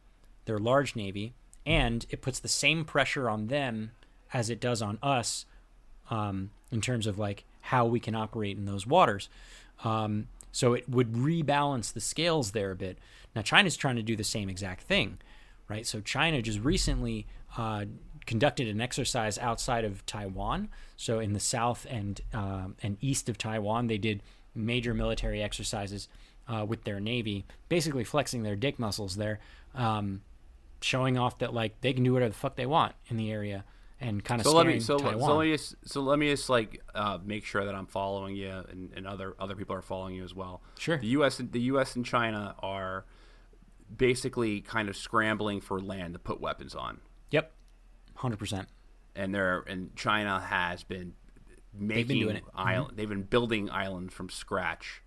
their large navy, and it puts the same pressure on them as it does on us um, in terms of like how we can operate in those waters. Um, so it would rebalance the scales there a bit. Now, China's trying to do the same exact thing, right? So China just recently uh, conducted an exercise outside of Taiwan. So in the south and uh, and east of Taiwan, they did major military exercises uh, with their navy, basically flexing their dick muscles there, um, showing off that like they can do whatever the fuck they want in the area and kind of so let me so, so let me just so let me just like uh, make sure that I'm following you and, and other other people are following you as well. Sure. The U.S. the U.S. and China are basically kind of scrambling for land to put weapons on. Hundred percent. And they're and China has been making they've been doing it. Island, mm-hmm. They've been building islands from scratch,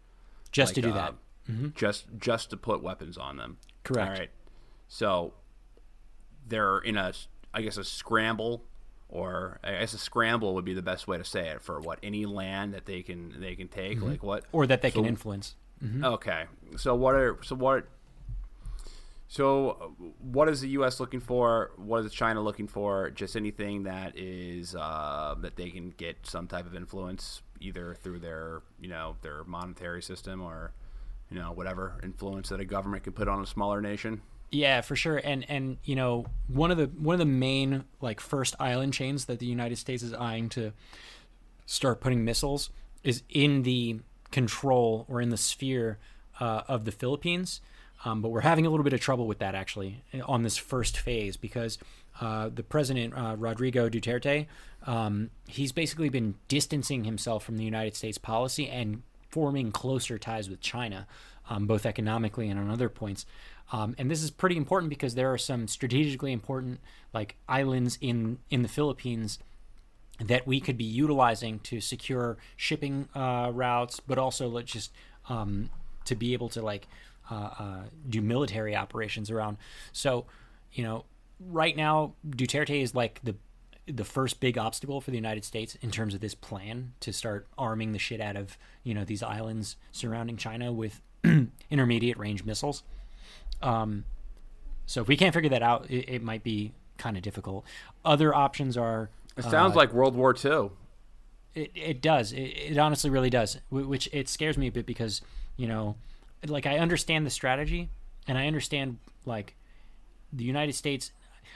just like, to do uh, that. Mm-hmm. Just just to put weapons on them. Correct. All right. So they're in a I guess a scramble or I guess a scramble would be the best way to say it for what any land that they can they can take mm-hmm. like what or that they so, can influence. Mm-hmm. Okay, so what are so what so what is the U.S. looking for? What is China looking for? Just anything that is uh, that they can get some type of influence either through their you know their monetary system or you know whatever influence that a government can put on a smaller nation. Yeah, for sure. And and you know, one of the one of the main like first island chains that the United States is eyeing to start putting missiles is in the control or in the sphere uh, of the Philippines. Um, but we're having a little bit of trouble with that actually on this first phase because uh, the president uh, Rodrigo Duterte, um, he's basically been distancing himself from the United States policy and forming closer ties with China, um, both economically and on other points. Um, and this is pretty important because there are some strategically important like islands in in the Philippines that we could be utilizing to secure shipping uh, routes, but also just um, to be able to like uh, uh, do military operations around. So, you know, right now, Duterte is like the the first big obstacle for the United States in terms of this plan to start arming the shit out of you know these islands surrounding China with *clears throat* intermediate range missiles. Um, so if we can't figure that out, it, it might be kind of difficult. Other options are. It sounds uh, like World War II. It, it does. It, it honestly really does. Which it scares me a bit because you know, like I understand the strategy, and I understand like the United States.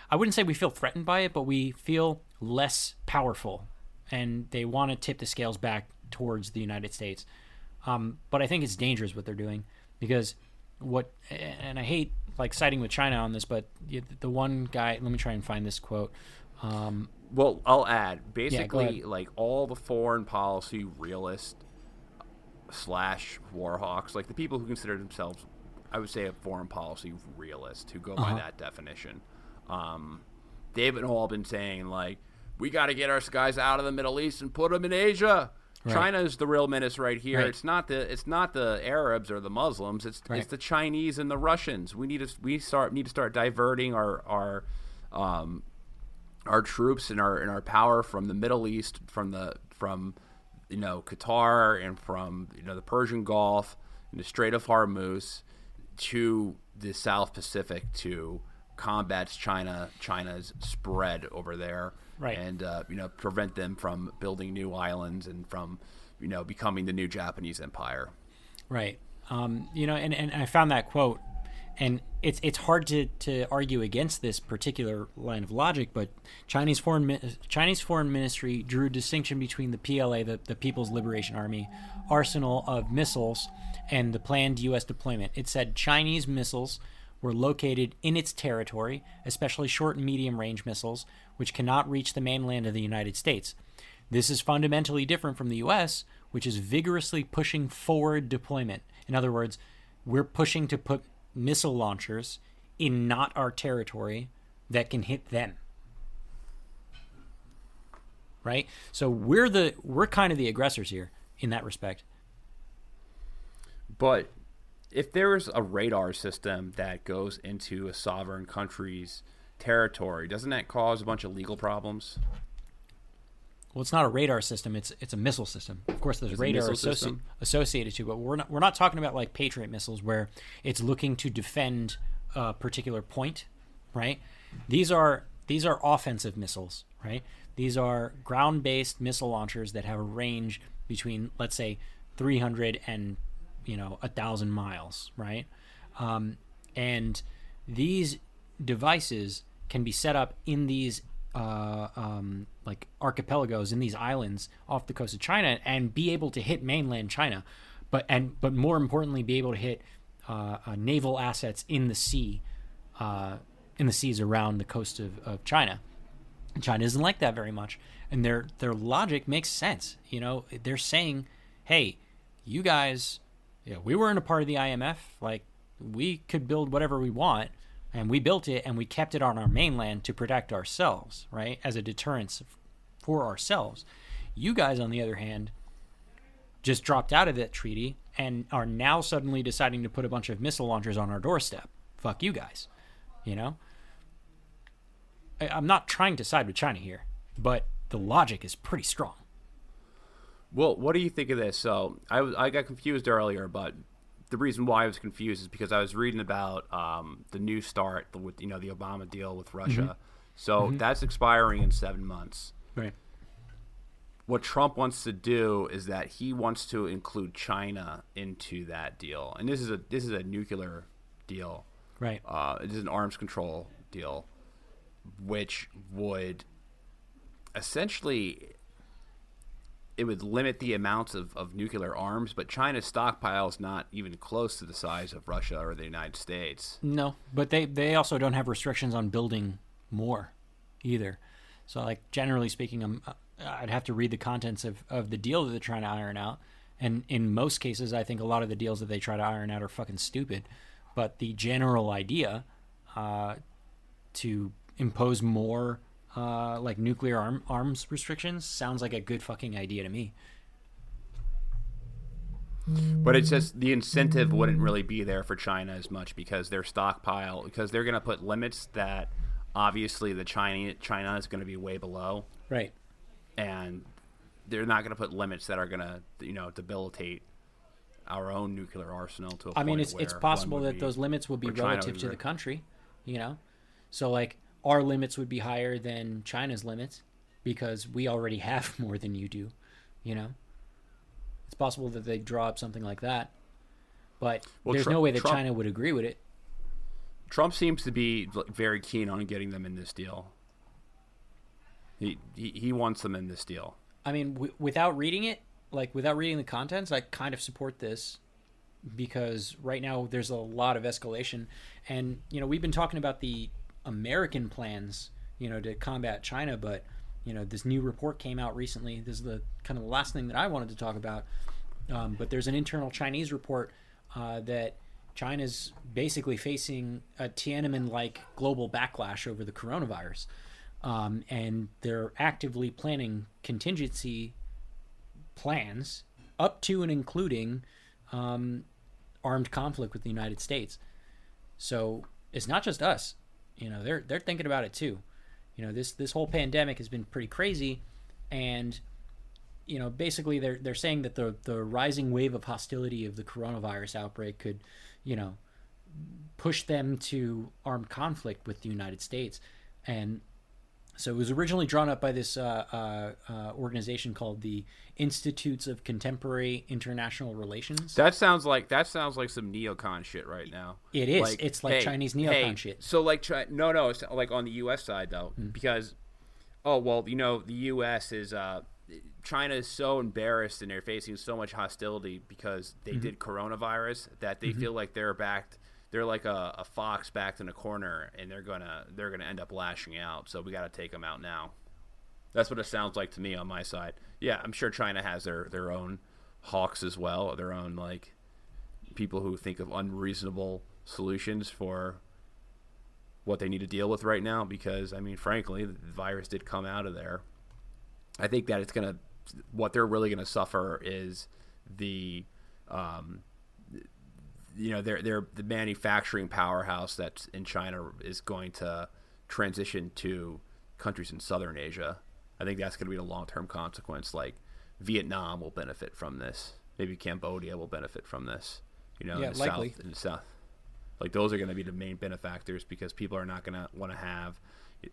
I wouldn't say we feel threatened by it, but we feel less powerful, and they want to tip the scales back towards the United States. Um, but I think it's dangerous what they're doing because what, and I hate like siding with China on this, but the one guy. Let me try and find this quote. Um, Well, I'll add basically ahead. like all the foreign policy realist slash warhawks, like the people who consider themselves, I would say, a foreign policy realist who go Uh-huh. by that definition. Um, they've all been saying like, we got to get our guys out of the Middle East and put them in Asia. Right. China is the real menace right here. Right. It's not the it's not the Arabs or the Muslims. It's Right. it's the Chinese and the Russians. We need to we start need to start diverting our our um, our troops and our and our power from the Middle East, from the from you know Qatar and from you know the Persian Gulf and the Strait of Hormuz to the South Pacific to combat China China's spread over there, Right. And uh, you know prevent them from building new islands and from you know becoming the new Japanese empire. Right. Um, you know, and, and I found that quote, and it's it's hard to, to argue against this particular line of logic. But Chinese foreign Chinese foreign ministry drew a distinction between the PLA, the, the People's Liberation Army, arsenal of missiles, and the planned U.S. deployment. It said Chinese missiles were located in its territory, especially short and medium range missiles, which cannot reach the mainland of the United States. This is fundamentally different from the US, which is vigorously pushing forward deployment. In other words, we're pushing to put missile launchers in not our territory that can hit them. Right? So we're the we're kind of the aggressors here in that respect. But if there's a radar system that goes into a sovereign country's territory, doesn't that cause a bunch of legal problems? Well, it's not a radar system; it's it's a missile system. Of course, there's radar associ- associated to, it, but we're not we're not talking about like Patriot missiles where it's looking to defend a particular point, right? These are these are offensive missiles, right? These are ground-based missile launchers that have a range between, let's say, 300 and you know a thousand miles, right? Um, and these devices can be set up in these uh, um, like archipelagos in these islands off the coast of China and be able to hit mainland China, but and but more importantly, be able to hit uh, uh, naval assets in the sea, uh, in the seas around the coast of, of China. China doesn't like that very much, and their their logic makes sense. You know, they're saying, "Hey, you guys, yeah, we weren't a part of the INF. Like, we could build whatever we want, and we built it, and we kept it on our mainland to protect ourselves, right, as a deterrence for ourselves. You guys, on the other hand, just dropped out of that treaty and are now suddenly deciding to put a bunch of missile launchers on our doorstep. Fuck you guys, you know." I- I'm not trying to side with China here, but the logic is pretty strong. Well, what do you think of this? So I I got confused earlier, but the reason why I was confused is because I was reading about um, the new start with you know the Obama deal with Russia. So that's expiring in seven months. Right. What Trump wants to do is that he wants to include China into that deal, and this is a this is a nuclear deal. Right. Uh, it is an arms control deal, which would essentially it would limit the amounts of, of nuclear arms, but China's stockpile is not even close to the size of Russia or the United States. No, but they they also don't have restrictions on building more, either. So, like generally speaking, I'm, I'd have to read the contents of, of the deal that they're trying to iron out, and in most cases, I think a lot of the deals that they try to iron out are fucking stupid. But the general idea, uh, to impose more uh, like nuclear arm, arms restrictions sounds like a good fucking idea to me. But it's just the incentive wouldn't really be there for China as much because their stockpile, because they're going to put limits that obviously the China China is going to be way below, Right. and they're not going to put limits that are going to you know debilitate our own nuclear arsenal to a I mean, it's it's possible that be- those limits would be relative to the country, you know. So like our limits would be higher than China's limits because we already *laughs* have more than you do, you know. It's possible that they draw up something like that, but Well, there's Tru- no way that Trump- China would agree with it. Trump seems to be very keen on getting them in this deal. He he, he wants them in this deal. I mean, w- without reading it, like without reading the contents, I kind of support this because right now there's a lot of escalation, and you know we've been talking about the American plans, you know, to combat China, but you know this new report came out recently. This is the kind of the last thing that I wanted to talk about, um, but there's an internal Chinese report uh, that China's basically facing a Tiananmen-like global backlash over the coronavirus um, and they're actively planning contingency plans up to and including um, armed conflict with the United States. So it's not just us, you know, they're they're thinking about it too. You know, this this whole pandemic has been pretty crazy, and you know, basically they're they're saying that the the rising wave of hostility of the coronavirus outbreak could, you know, push them to armed conflict with the United States, and so it was originally drawn up by this uh, uh, uh, organization called the Institutes of Contemporary International Relations. That sounds like that sounds like some neocon shit right now. It is. It's like Chinese neocon hey, shit. So like Chi- no no it's like on the U.S. side though because oh well you know the U.S. is uh China is so embarrassed and they're facing so much hostility because Mm-hmm. they did coronavirus that they feel like they're backed. They're like a, a fox backed in a corner, and they're gonna they're gonna end up lashing out. So we got to take them out now. That's what it sounds like to me on my side. Yeah, I'm sure China has their their own hawks as well, their own like people who think of unreasonable solutions for what they need to deal with right now. Because I mean, frankly, the virus did come out of there. I think that it's gonna what they're really gonna suffer is the um, you know they're they're the manufacturing powerhouse that's in China is going to transition to countries in southern Asia. I think that's going to be the long term consequence. Like Vietnam will benefit from this. Maybe Cambodia will benefit from this. You know, Yeah, in the likely. south in the south. Like those are going to be the main benefactors because people are not going to want to have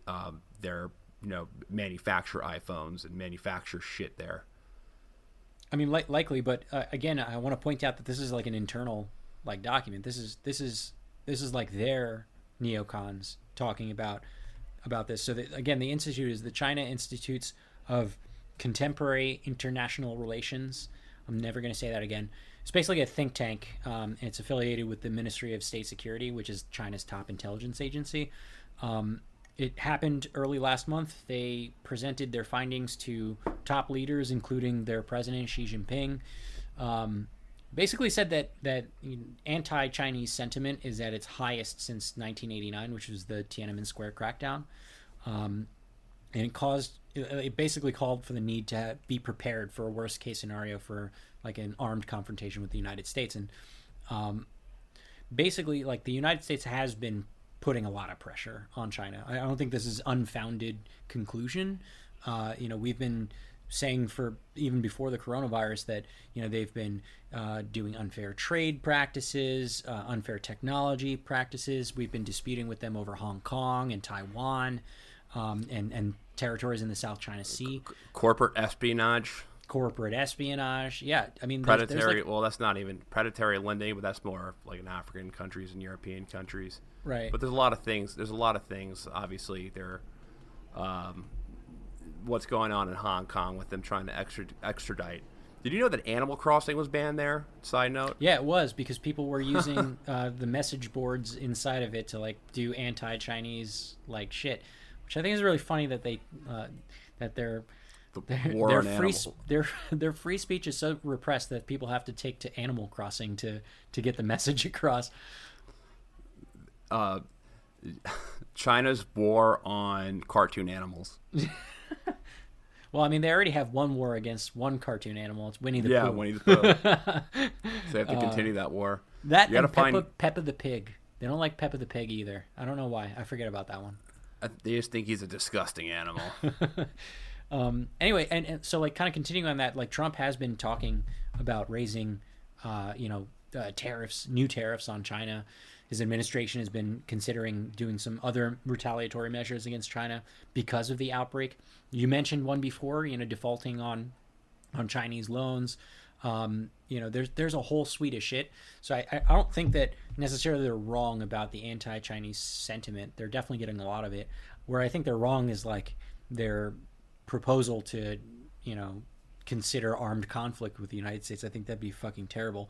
um, their you know manufacture iPhones and manufacture shit there. I mean, li- likely, but uh, again, I want to point out that this is like an internal like document. This is this is this is like their neocons talking about about this. So again, the institute is the China Institutes of Contemporary International Relations. I'm never going to say that again. It's basically a think tank. Um, it's affiliated with the Ministry of State Security, which is China's top intelligence agency. Um, it happened early last month. They presented their findings to top leaders, including their president Xi Jinping. Um, basically said that that anti-Chinese sentiment is at its highest since 1989, which was the Tiananmen Square crackdown, um, and it caused it basically called for the need to be prepared for a worst case scenario for like an armed confrontation with the United States and um, basically like the United States has been putting a lot of pressure on China. I don't think this is unfounded conclusion. Uh, you know, we've been saying for even before the coronavirus that you know they've been uh, doing unfair trade practices, uh, unfair technology practices. We've been disputing with them over Hong Kong and Taiwan um, and and territories in the South China Sea, Corporate espionage, corporate espionage. Yeah, I mean, there's, there's predatory. like- well, that's not even predatory lending, but that's more like in African countries and European countries. right. But there's a lot of things. There's a lot of things. Obviously, there. Um, what's going on in Hong Kong with them trying to extra, extradite? Did you know that Animal Crossing was banned there? Side note. Yeah, it was because people were *laughs* using uh, the message boards inside of it to like do anti-Chinese like shit, which I think is really funny that they uh, that their their, war their on free their *laughs* their free speech is so repressed that people have to take to Animal Crossing to to get the *laughs* message across. China's war on cartoon animals. Well, I mean, they already have one war against one cartoon animal. It's Winnie the yeah, Pooh. Yeah, Winnie the Pooh. *laughs* so they have to continue that war. that you gotta and Peppa, find. Peppa the Pig. They don't like Peppa the Pig either. I don't know why. I forget about that one. they just think he's a disgusting animal. *laughs* um, anyway, and, and, so like kind of continuing on that, like Trump has been talking about raising, uh, you know, uh, tariffs, new tariffs on China. His administration has been considering doing some other retaliatory measures against China because of the outbreak. You mentioned one before, you know, defaulting on on Chinese loans. Um, you know, there's there's a whole suite of shit. So I, I don't think that necessarily they're wrong about the anti-Chinese sentiment. They're definitely getting a lot of it. Where I think they're wrong is like their proposal to, you know, consider armed conflict with the United States. I think that'd be fucking terrible.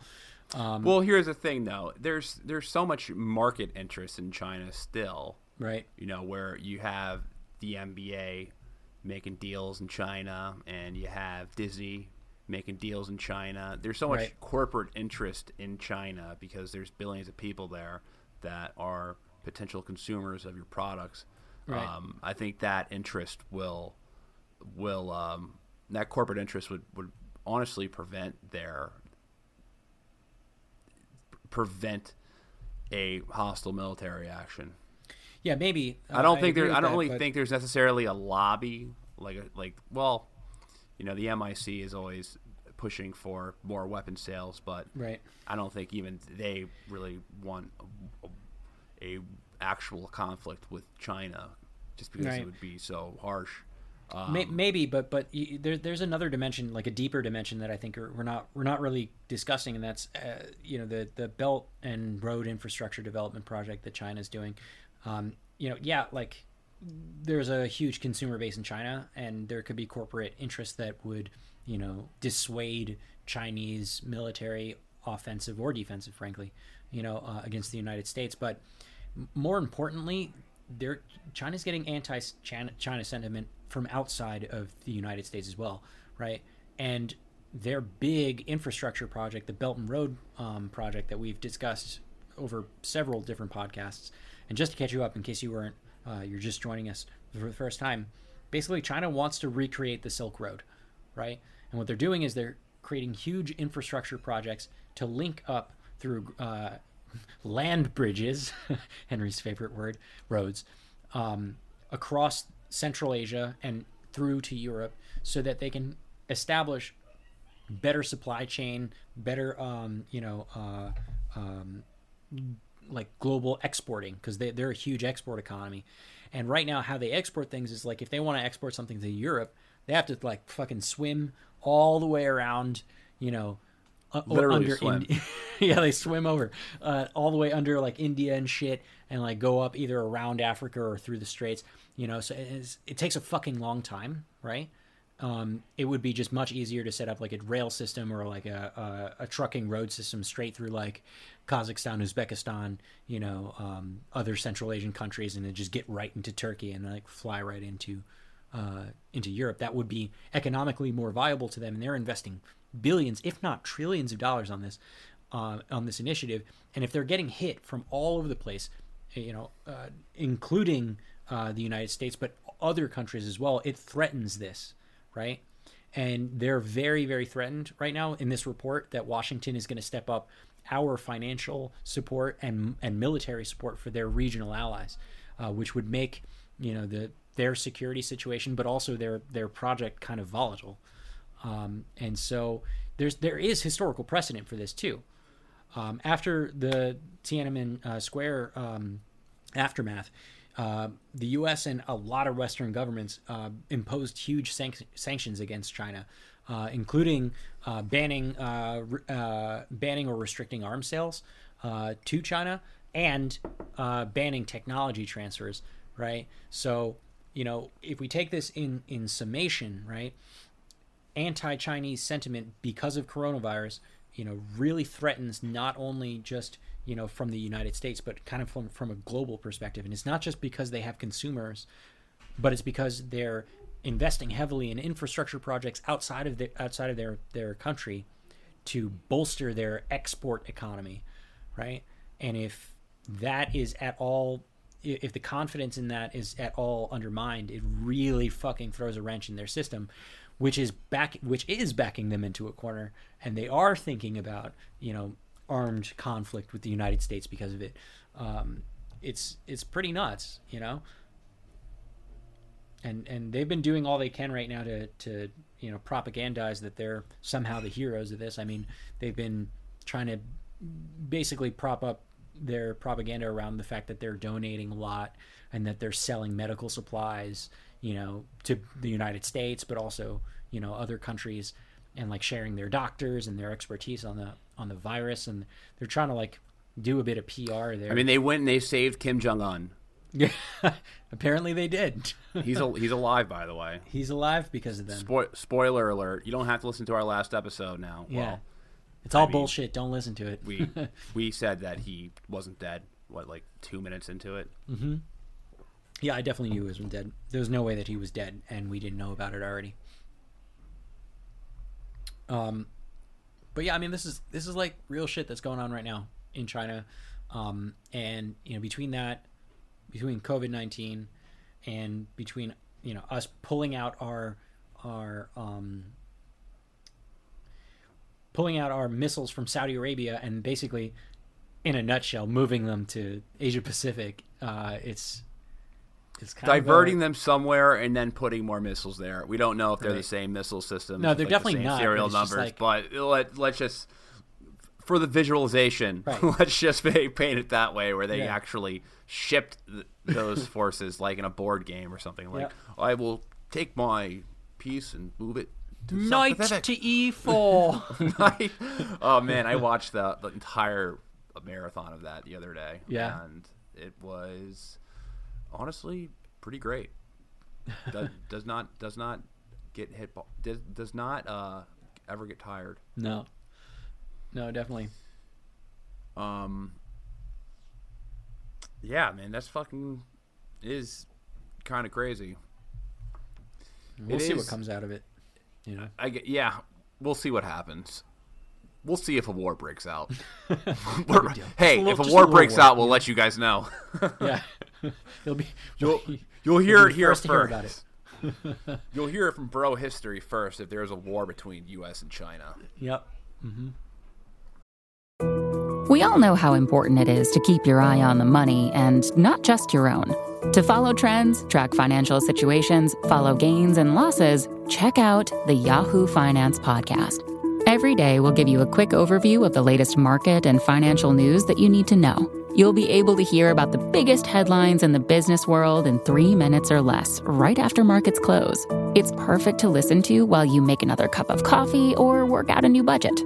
Um, well, here's the thing, though. There's there's so much market interest in China still, right? You know, where you have the NBA making deals in China, and you have Disney making deals in China. There's so much right. corporate interest in China because there's billions of people there that are potential consumers of your products. Right. Um, I think that interest will will um, that corporate interest would, would honestly prevent their prevent a hostile military action. Yeah, maybe. Uh, I don't think there. I don't that, really but... think there's necessarily a lobby like like well, you know, the MIC is always pushing for more weapon sales, but right. I don't think even they really want a, a actual conflict with China, just because right. it would be so harsh. Um, Maybe, but but there, there's another dimension, like a deeper dimension that I think we're not we're not really discussing, and that's uh, you know the the Belt and Road Infrastructure Development Project that China's doing. Um, you know, yeah, like there's a huge consumer base in China, and there could be corporate interests that would you know dissuade Chinese military, offensive or defensive, frankly, you know, uh, against the United States. But more importantly, there China's getting anti-China sentiment from outside of the United States as well, right? And their big infrastructure project, the Belt and Road um, project that we've discussed over several different podcasts, and just to catch you up, in case you weren't, uh, you're just joining us for the first time. Basically, China wants to recreate the Silk Road, right? And what they're doing is they're creating huge infrastructure projects to link up through uh, *laughs* land bridges, *laughs* Henry's favorite word, roads, um, across Central Asia and through to Europe so that they can establish better supply chain, better, um, you know, uh, um, like global exporting because they, they're a huge export economy. And right now, how they export things is like if they want to export something to Europe, they have to like fucking swim all the way around, you know, uh, Literally under swim. Indi- *laughs* yeah, they swim over uh, all the way under like India and shit, and like go up either around Africa or through the Straits. You know, so it takes a fucking long time, right? Um, it would be just much easier to set up like a rail system or like a, a, a trucking road system straight through like Kazakhstan, Uzbekistan, you know, um, other Central Asian countries, and then just get right into Turkey and like fly right into uh, into Europe. That would be economically more viable to them, and they're investing billions, if not trillions, of dollars on this uh, on this initiative. And if they're getting hit from all over the place, you know, uh, including uh, the United States, but other countries as well, it threatens this, right? And they're very, very threatened right now in this report that Washington is going to step up our financial support and and military support for their regional allies, uh, which would make you know the their security situation, but also their their project kind of volatile. Um, and so there's there is historical precedent for this too. Um, after the Tiananmen uh, Square um, aftermath, uh, the U.S. and a lot of Western governments uh, imposed huge sanc- sanctions against China, uh, including uh, banning uh, re- banning or restricting arms sales to China and banning technology transfers. Right. So you know, if we take this in in summation, right, anti-Chinese sentiment because of coronavirus, you know, really threatens not only just you know from the United States, but kind of from from a global perspective. And it's not just because they have consumers, but it's because they're investing heavily in infrastructure projects outside of the outside of their their country to bolster their export economy, right? And if that is at all if the confidence in that is at all undermined, it really fucking throws a wrench in their system which is back which is backing them into a corner and they are thinking about you know armed conflict with the United States because of it um, it's it's pretty nuts you know and and they've been doing all they can right now to to you know propagandize that they're somehow the heroes of this. I mean, they've been trying to basically prop up their propaganda around the fact that they're donating a lot and that they're selling medical supplies, you know, to the United States, but also you know other countries, and like sharing their doctors and their expertise on the on the virus, and they're trying to like do a bit of PR there. I mean, they went and they saved Kim Jong Un. Yeah, *laughs* apparently they did. *laughs* He's a, he's alive, by the way. He's alive because of them. Spo- spoiler alert! You don't have to listen to our last episode now. yeah, Well, it's all mean, bullshit. Don't listen to it. we *laughs* we said that he wasn't dead. What, like two minutes into it? Mhm. Yeah, I definitely knew he wasn't dead. There was no way that he was dead, and we didn't know about it already. Um, but yeah, I mean, this is this is like real shit that's going on right now in China, um, and you know, between that, between COVID nineteen, and between you know us pulling out our our um, pulling out our missiles from Saudi Arabia and basically, in a nutshell, moving them to Asia Pacific. Uh, it's Diverting a, them somewhere and then putting more missiles there. We don't know if they're the same missile system. No, they're like, the definitely same not, Serial numbers, like- but let let's just for the visualization, Right. *laughs* let's just *laughs* paint it that way, where they Yeah. actually shipped th- those *laughs* forces like in a board game or something. Like, Yeah. I will take my piece and move it. To the Knight to E4. Oh man, I watched the, the entire marathon of that the other day. Yeah. and it was honestly pretty great. does, *laughs* does not does not get hit. Does does not uh, ever get tired. no, no, definitely. Um. Yeah, man, that's fucking is kind of crazy. We'll It see what comes out of it. You know, I get, yeah, we'll see what happens. We'll see if a war breaks out. *laughs* *laughs* Hey, little- if a just a war breaks war, out, we'll let you guys know. yeah, *laughs* it'll be. You'll you'll you'll hear be it here first first. hear about it. *laughs* You'll hear it from bro history first if there's a war between U.S. and China. Yep. Mm-hmm. We all know how important it is to keep your eye on the money and not just your own. To follow trends, track financial situations, follow gains and losses, check out the Yahoo Finance Podcast. Every day, we'll give you a quick overview of the latest market and financial news that you need to know. You'll be able to hear about the biggest headlines in the business world in three minutes or less, right after markets close. It's perfect to listen to while you make another cup of coffee or work out a new budget.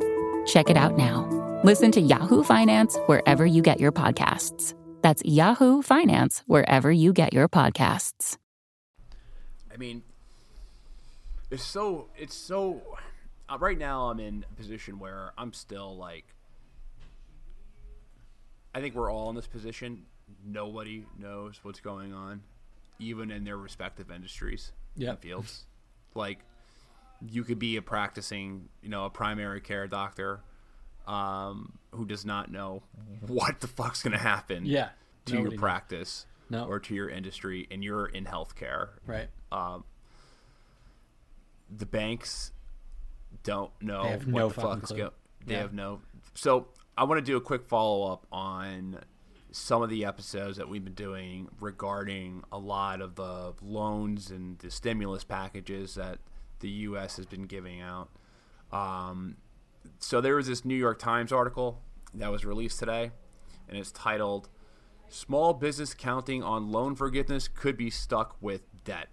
Check it out now. Listen to Yahoo Finance wherever you get your podcasts. That's Yahoo Finance wherever you get your podcasts. I mean, it's so it's so. Uh, right now, I'm in a position where I'm still like. I think we're all in this position. Nobody knows what's going on, even in their respective industries and fields. Like, you could be a practicing, you know, a primary care doctor, um, who does not know what the fuck's gonna happen. Yeah. To your practice. No. Or to your industry, and you're in healthcare Right. the banks don't know what no the fuck is going. They Yeah. have no. So I want to do a quick follow up on some of the episodes that we've been doing regarding a lot of the loans and the stimulus packages that the U.S. has been giving out. Um, so there was this New York Times article that was released today, and it's titled "Small Business Counting on Loan Forgiveness Could Be Stuck with Debt."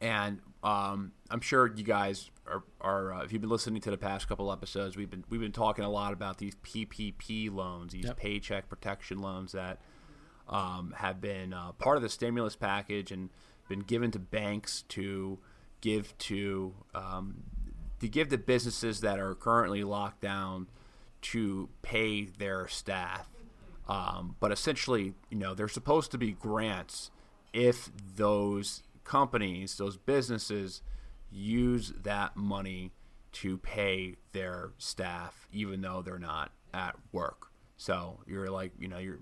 and um, I'm sure you guys are, are uh, if you've been listening to the past couple episodes, we've been we've been talking a lot about these PPP loans, these Yep. paycheck protection loans that um, have been uh, part of the stimulus package and been given to banks to give to um, to give to businesses that are currently locked down to pay their staff. Um, but essentially, you know, they're supposed to be grants if those companies, those businesses, use that money to pay their staff, even though they're not at work. So you're like, you know, you're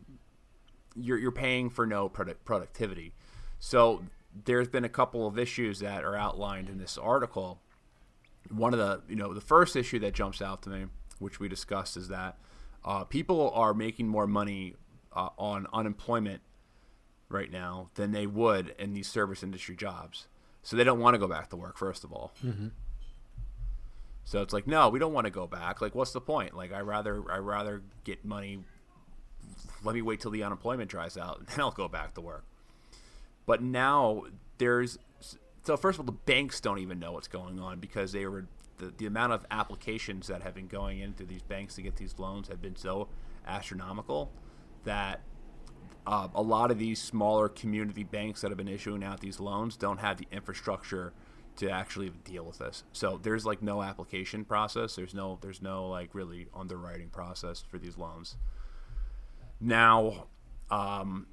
you're, you're paying for no product, productivity. So there's been a couple of issues that are outlined in this article. One of the, you know, the first issue that jumps out to me, which we discussed, is that uh, people are making more money uh, on unemployment right now than they would in these service industry jobs. So they don't want to go back to work, first of all. Mm-hmm. So it's like, no, we don't want to go back. Like, what's the point? Like, I rather I rather get money. Let me wait till the unemployment dries out, and *laughs* then I'll go back to work. But now there's so first of all, the banks don't even know what's going on because they were the, the amount of applications that have been going into these banks to get these loans have been so astronomical that uh, a lot of these smaller community banks that have been issuing out these loans don't have the infrastructure to actually deal with this. So there's like no application process. There's no there's no like really underwriting process for these loans. Now, um,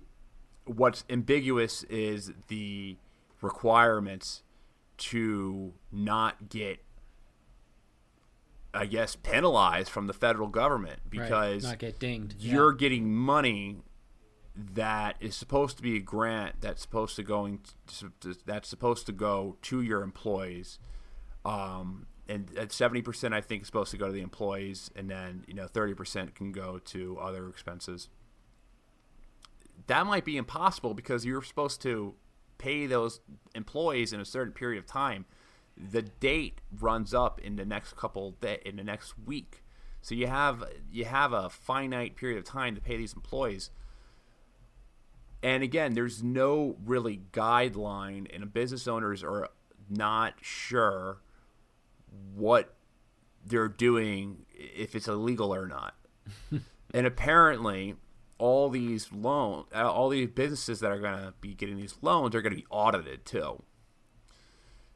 what's ambiguous is the requirements to not get I guess penalized from the federal government because right. not get dinged. You're yeah. getting money that is supposed to be a grant that's supposed to going to, that's supposed to go to your employees um, and at 70% i think is supposed to go to the employees and then you know 30% can go to other expenses. That might be impossible because you're supposed to pay those employees in a certain period of time. The date runs up in the next couple day, in the next week. So you have you have a finite period of time to pay these employees and again, there's no really guideline, and business owners are not sure what they're doing if it's illegal or not. *laughs* and apparently, all these loans, uh, all these businesses that are going to be getting these loans are going to be audited too.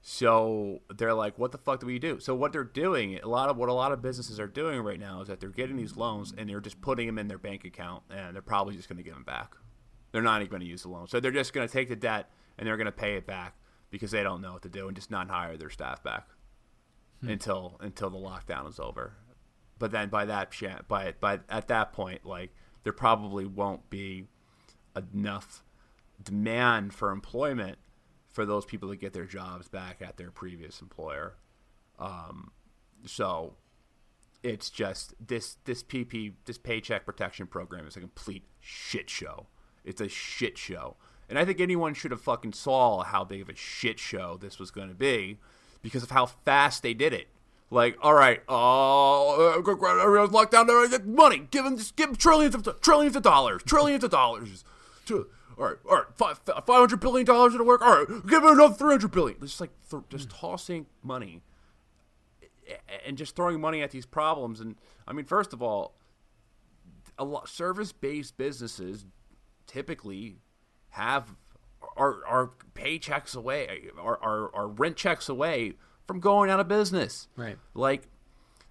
So they're like, "What the fuck do we do?" So what they're doing, a lot of what a lot of businesses are doing right now is that they're getting these loans and they're just putting them in their bank account, and they're probably just going to give them back. They're not even going to use the loan. So they're just going to take the debt and they're going to pay it back because they don't know what to do and just not hire their staff back hmm. until until the lockdown is over. But then by that by by at that point, like there probably won't be enough demand for employment for those people to get their jobs back at their previous employer. Um, so it's just this this PP this paycheck protection program is a complete shit show. It's a shit show. And I think anyone should have fucking saw how big of a shit show this was going to be because of how fast they did it. Like, all right, uh, everyone's locked down. Money, give them, just give them trillions of trillions of dollars, trillions of dollars. All right, all right, five five hundred billion dollars to work. All right, give them another three hundred billion. Just like th- just tossing money and just throwing money at these problems. And I mean, first of all, a lot service based businesses typically have our, our paychecks away, our, our, our rent checks away from going out of business. Right. Like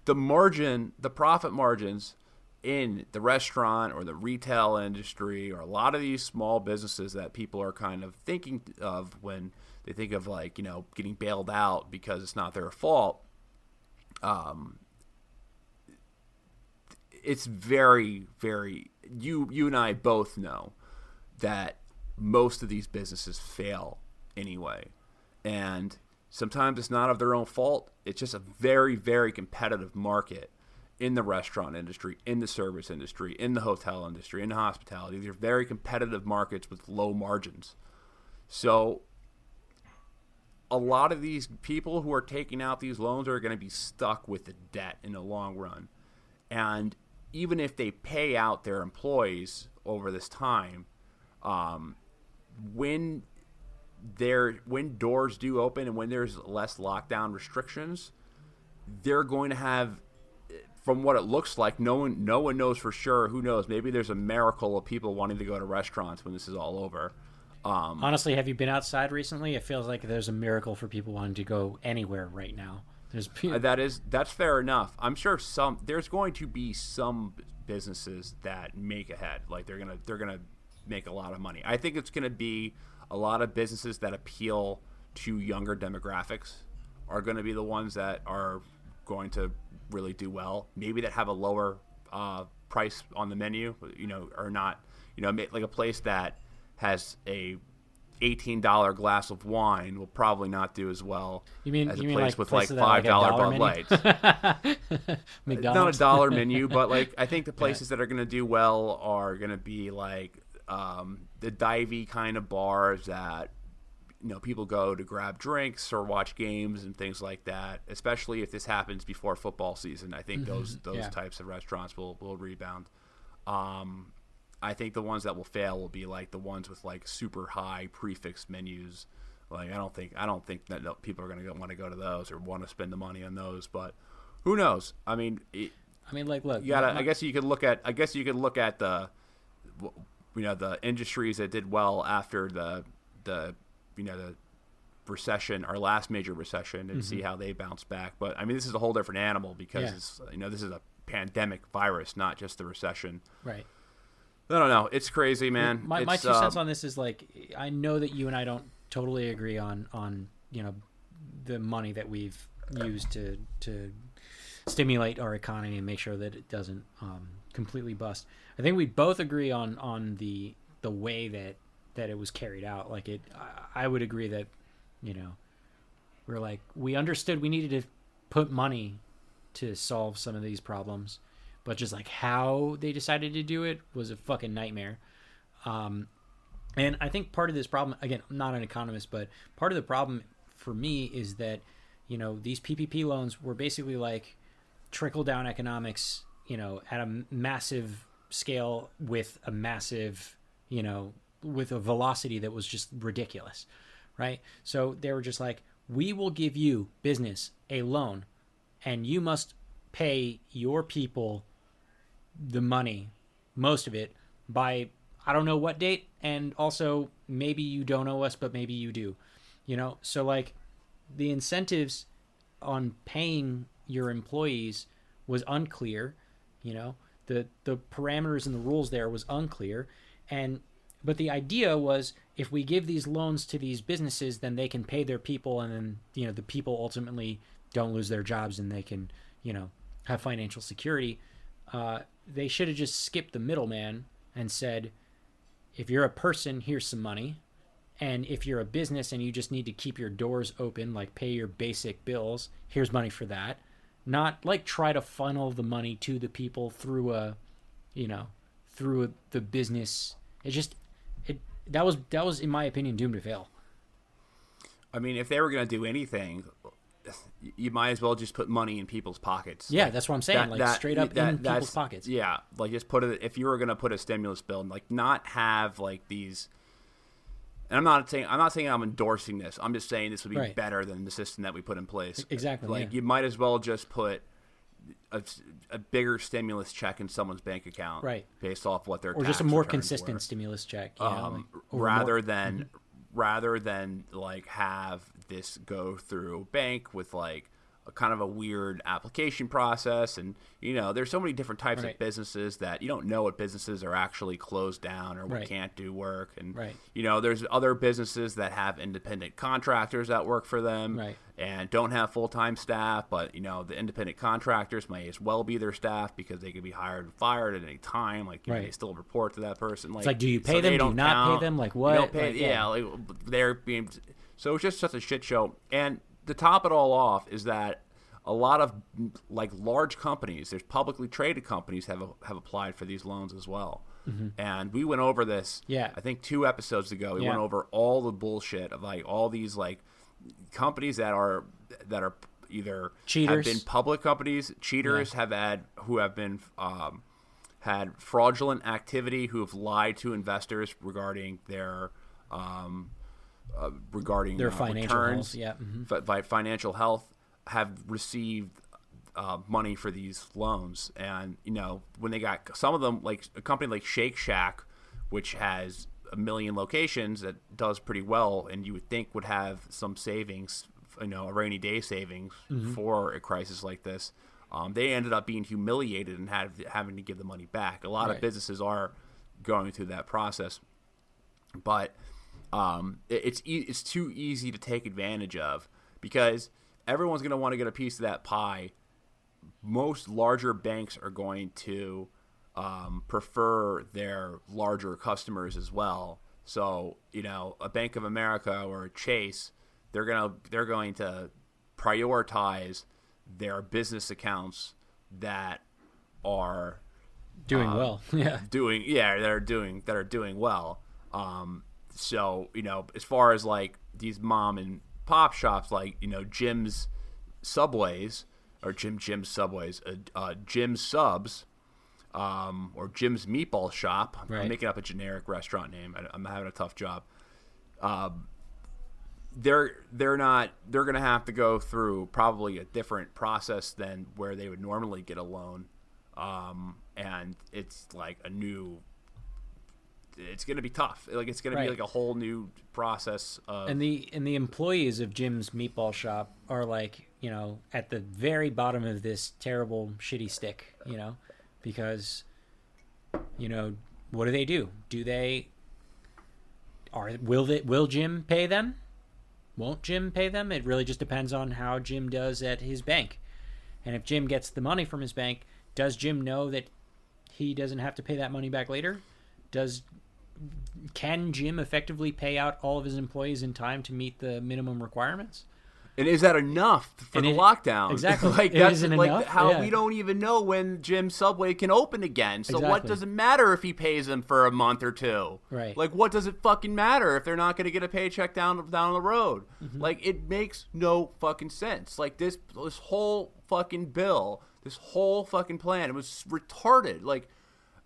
the margin, the profit margins in the restaurant or the retail industry or a lot of these small businesses that people are kind of thinking of when they think of like, you know, getting bailed out because it's not their fault. Um, it's very, very you you and I both know that most of these businesses fail anyway. And sometimes it's not of their own fault. It's just a very, very competitive market in the restaurant industry, in the service industry, in the hotel industry, in the hospitality. These are very competitive markets with low margins. So a lot of these people who are taking out these loans are going to be stuck with the debt in the long run. And even if they pay out their employees over this time, um, when there when doors do open and when there's less lockdown restrictions, they're going to have from what it looks like, no one no one knows for sure. Who knows? Maybe there's a miracle of people wanting to go to restaurants when this is all over. Um, Honestly, have you been outside recently? It feels like there's a miracle for people wanting to go anywhere right now. There's *laughs* uh, that is that's fair enough. I'm sure some there's going to be some businesses that make ahead. Like they're gonna they're gonna make a lot of money. I think it's going to be a lot of businesses that appeal to younger demographics are going to be the ones that are going to really do well. Maybe that have a lower uh, price on the menu, you know, or not, you know, like a place that has a eighteen dollar glass of wine will probably not do as well you mean, as a place like with like five dollar Bud Lights. *laughs* not a dollar menu, *laughs* but like I think the places yeah. that are going to do well are going to be like um, the divey kind of bars that you know people go to grab drinks or watch games and things like that. Especially if this happens before football season, I think mm-hmm. those those yeah. types of restaurants will will rebound. Um, I think the ones that will fail will be like the ones with like super high prix fixe menus. Like I don't think I don't think that people are going to want to go to those or want to spend the money on those. But who knows? I mean, it, I mean, like look, you gotta. I guess you could look at. I guess you could look at the you know the industries that did well after the the you know the recession, our last major recession, and mm-hmm. see how they bounce back. But I mean, this is a whole different animal because yeah. it's, you know this is a pandemic virus, not just the recession. Right. I don't know. It's crazy, man. My, sense my two cents um, on this is like I know that you and I don't totally agree on on you know the money that we've used to to stimulate our economy and make sure that it doesn't um, completely bust. I think we both agree on on the the way that that it was carried out. Like it, I, I would agree that you know we're like we understood we needed to put money to solve some of these problems, but just like how they decided to do it was a fucking nightmare. Um, and I think part of this problem, again, I'm not an economist, but part of the problem for me is that, you know, these PPP loans were basically like trickle down economics you know at a massive scale with a massive you know with a velocity that was just ridiculous right? So they were just like we will give you business a loan and you must pay your people the money most of it by i don't know what date and also maybe you don't owe us but maybe you do you know? So like the incentives on paying your employees was unclear. You know, the the parameters and the rules there was unclear, and but the idea was if we give these loans to these businesses, then they can pay their people, and then you know the people ultimately don't lose their jobs, and they can you know have financial security. Uh, they should have just skipped the middleman and said, if you're a person, here's some money. And if you're a business and you just need to keep your doors open, like pay your basic bills, here's money for that not like try to funnel the money to the people through a you know through a, the business. It just it that was that was in my opinion doomed to fail. I mean if they were going to do anything you might as well just put money in people's pockets. Yeah like, that's what i'm saying. that, like that, straight up that, in people's pockets. Yeah like just put it if you were going to put a stimulus bill and like not have like these and I'm not saying I'm not saying I'm endorsing this. I'm just saying this would be right. better than the system that we put in place. Exactly. Like yeah. you might as well just put a, a, bigger stimulus check in someone's bank account, right? Based off what they're or just a more consistent were. stimulus check, yeah. um, like, rather more... than mm-hmm. rather than like have this go through bank with like a kind of a weird application process. And you know there's so many different types right. of businesses that you don't know what businesses are actually closed down or what right. can't do work. And right. you know there's other businesses that have independent contractors that work for them and don't have full-time staff but you know the independent contractors may as well be their staff because they could be hired and fired at any time. Like you they still report to that person. Like, like do you pay so them do you not count. pay them? Like what? pay, like, yeah, yeah. like, they're being so it's just such a shit show. And to top it all off is that a lot of like large companies, there's publicly traded companies have have applied for these loans as well. Mm-hmm. And we went over this, yeah. I think two episodes ago. We yeah. went over all the bullshit of like all these like companies that are that are either cheaters have been public companies, cheaters yeah. have had who have been um, had fraudulent activity, who have lied to investors regarding their um, uh, regarding their uh, financial returns, health, yeah, mm-hmm. financial health, have received uh, money for these loans. And, you know, when they got some of them, like a company like Shake Shack, which has a million locations that does pretty well, and you would think would have some savings, you know, a rainy day savings mm-hmm. for a crisis like this. Um, they ended up being humiliated and had, having to give the money back. A lot right. of businesses are going through that process. But um, it's e- it's too easy to take advantage of because everyone's going to want to get a piece of that pie. Most larger banks are going to um, prefer their larger customers as well. So you know, a Bank of America or a Chase, they're gonna they're going to prioritize their business accounts that are doing um, well. *laughs* Yeah, doing yeah, that are doing that are doing well. Um, so you know as far as like these mom and pop shops like you know jim's subways or jim jim's subways uh, uh jim's subs um or jim's meatball shop. Right. i'm making up a generic restaurant name. I, i'm having a tough job. Um they're they're not they're going to have to go through probably a different process than where they would normally get a loan. Um, and it's like a new it's going to be tough like it's going to be like a whole new process of And the and the employees of Jim's Meatball Shop are like, you know, at the very bottom of this terrible shitty stick, you know, because you know, what do they do? Do they are will they will Jim pay them? Won't Jim pay them? It really just depends on how Jim does at his bank. And if Jim gets the money from his bank, does Jim know that he doesn't have to pay that money back later? Does can Jim effectively pay out all of his employees in time to meet the minimum requirements? and is that enough for And the it- lockdown exactly. *laughs* like that's isn't like enough? how Yeah. we don't even know when Jim subway can open again so what does it matter if he pays them for a month or two Right. like what does it fucking matter if they're not going to get a paycheck down down the road Mm-hmm. like it makes no fucking sense like this this whole fucking bill this whole fucking plan it was retarded like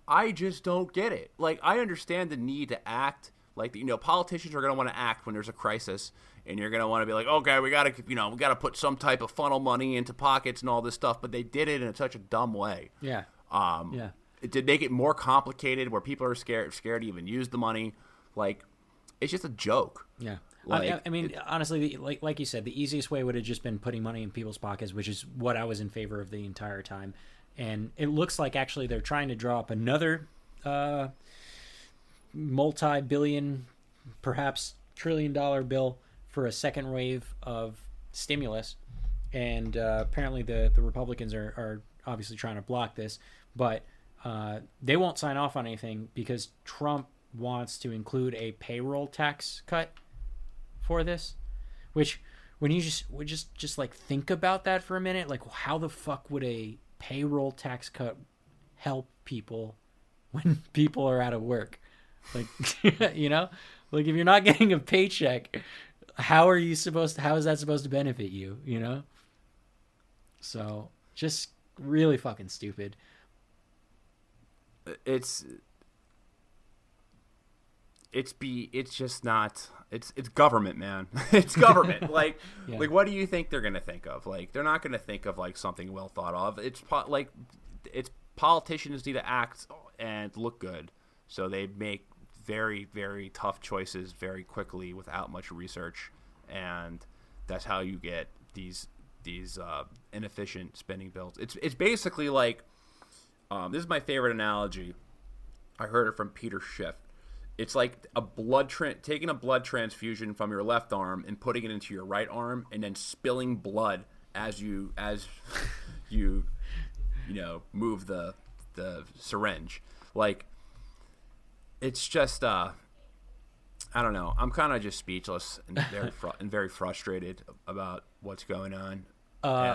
I just don't get it. Like I understand the need to act like you know politicians are going to want to act when there's a crisis and you're going to want to be like okay we got to you know we got to put some type of funnel money into pockets and all this stuff but they did it in such a dumb way. Yeah. Um Yeah. it did make it more complicated where people are scared scared to even use the money like it's just a joke. Yeah. Like, I, I mean, honestly, like like you said, the easiest way would have just been putting money in people's pockets, which is what I was in favor of the entire time. And it looks like actually they're trying to draw up another uh, multi-billion, perhaps trillion-dollar bill for a second wave of stimulus. And uh, apparently, the the Republicans are are obviously trying to block this, but uh, they won't sign off on anything because Trump wants to include a payroll tax cut for this which when you just just just like think about that for a minute like how the fuck would a payroll tax cut help people when *laughs* people are out of work. Like *laughs* you know? Like if you're not *laughs* getting a paycheck how are you supposed to how is that supposed to benefit you you know? So just really fucking stupid. It's it's be it's just not it's it's government man. *laughs* It's government. *laughs* Like Yeah. like what do you think they're gonna think of? Like they're not gonna think of like something well thought of. It's po- like it's politicians need to act and look good. So they make very very tough choices very quickly without much research. And that's how you get these these uh, inefficient spending bills. It's it's basically like um, this is my favorite analogy. I heard it from Peter Schiff. It's like a blood tran taking a blood transfusion from your left arm and putting it into your right arm, and then spilling blood as you as *laughs* you you know move the the syringe. Like it's just uh I don't know. I'm kind of just speechless and very fru- and very frustrated about what's going on.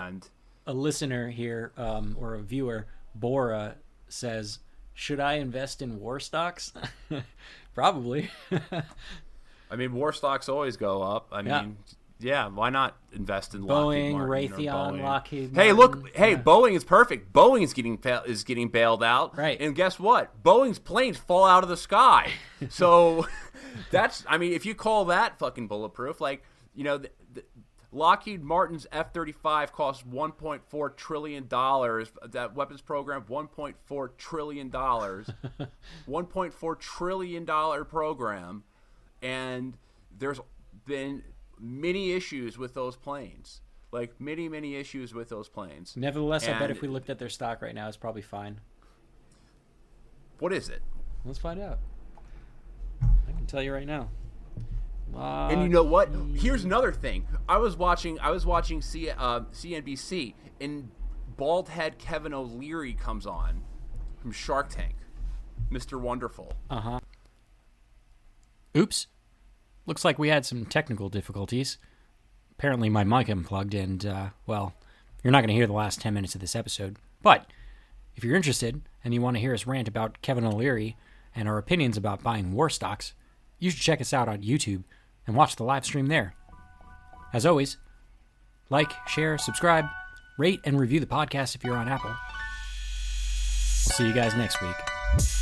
and a listener here um, or a viewer, Bora, says, "Should I invest in war stocks?" *laughs* Probably. *laughs* I mean, war stocks always go up. I Yeah. mean, yeah, why not invest in Boeing, Lockheed Martin Raytheon, Boeing? Lockheed Hey, look, hey, yeah. Boeing is perfect. Boeing is getting is getting bailed out, Right. And guess what? Boeing's planes fall out of the sky. *laughs* so *laughs* that's, I mean, if you call that fucking bulletproof, like you know, the, the, Lockheed Martin's F thirty five costs one point four trillion dollars. That weapons program, one point four trillion dollars, *laughs* one point four trillion dollar program, and there's been many issues with those planes. Like many, many issues with those planes. Nevertheless, I bet if we looked at their stock right now, it's probably fine. What is it? Let's find out. I can tell you right now. And you know what? Here's another thing. I was watching. I was watching C, uh, CNBC, and bald head Kevin O'Leary comes on from Shark Tank, Mr. Wonderful. Uh huh. Oops. Looks like we had some technical difficulties. Apparently, my mic unplugged, and, uh, well, you're not going to hear the last 10 minutes of this episode. But if you're interested, and you want to hear us rant about Kevin O'Leary and our opinions about buying war stocks, you should check us out on YouTube and watch the live stream there. As always, like, share, subscribe, rate, and review the podcast if you're on Apple. We'll see you guys next week.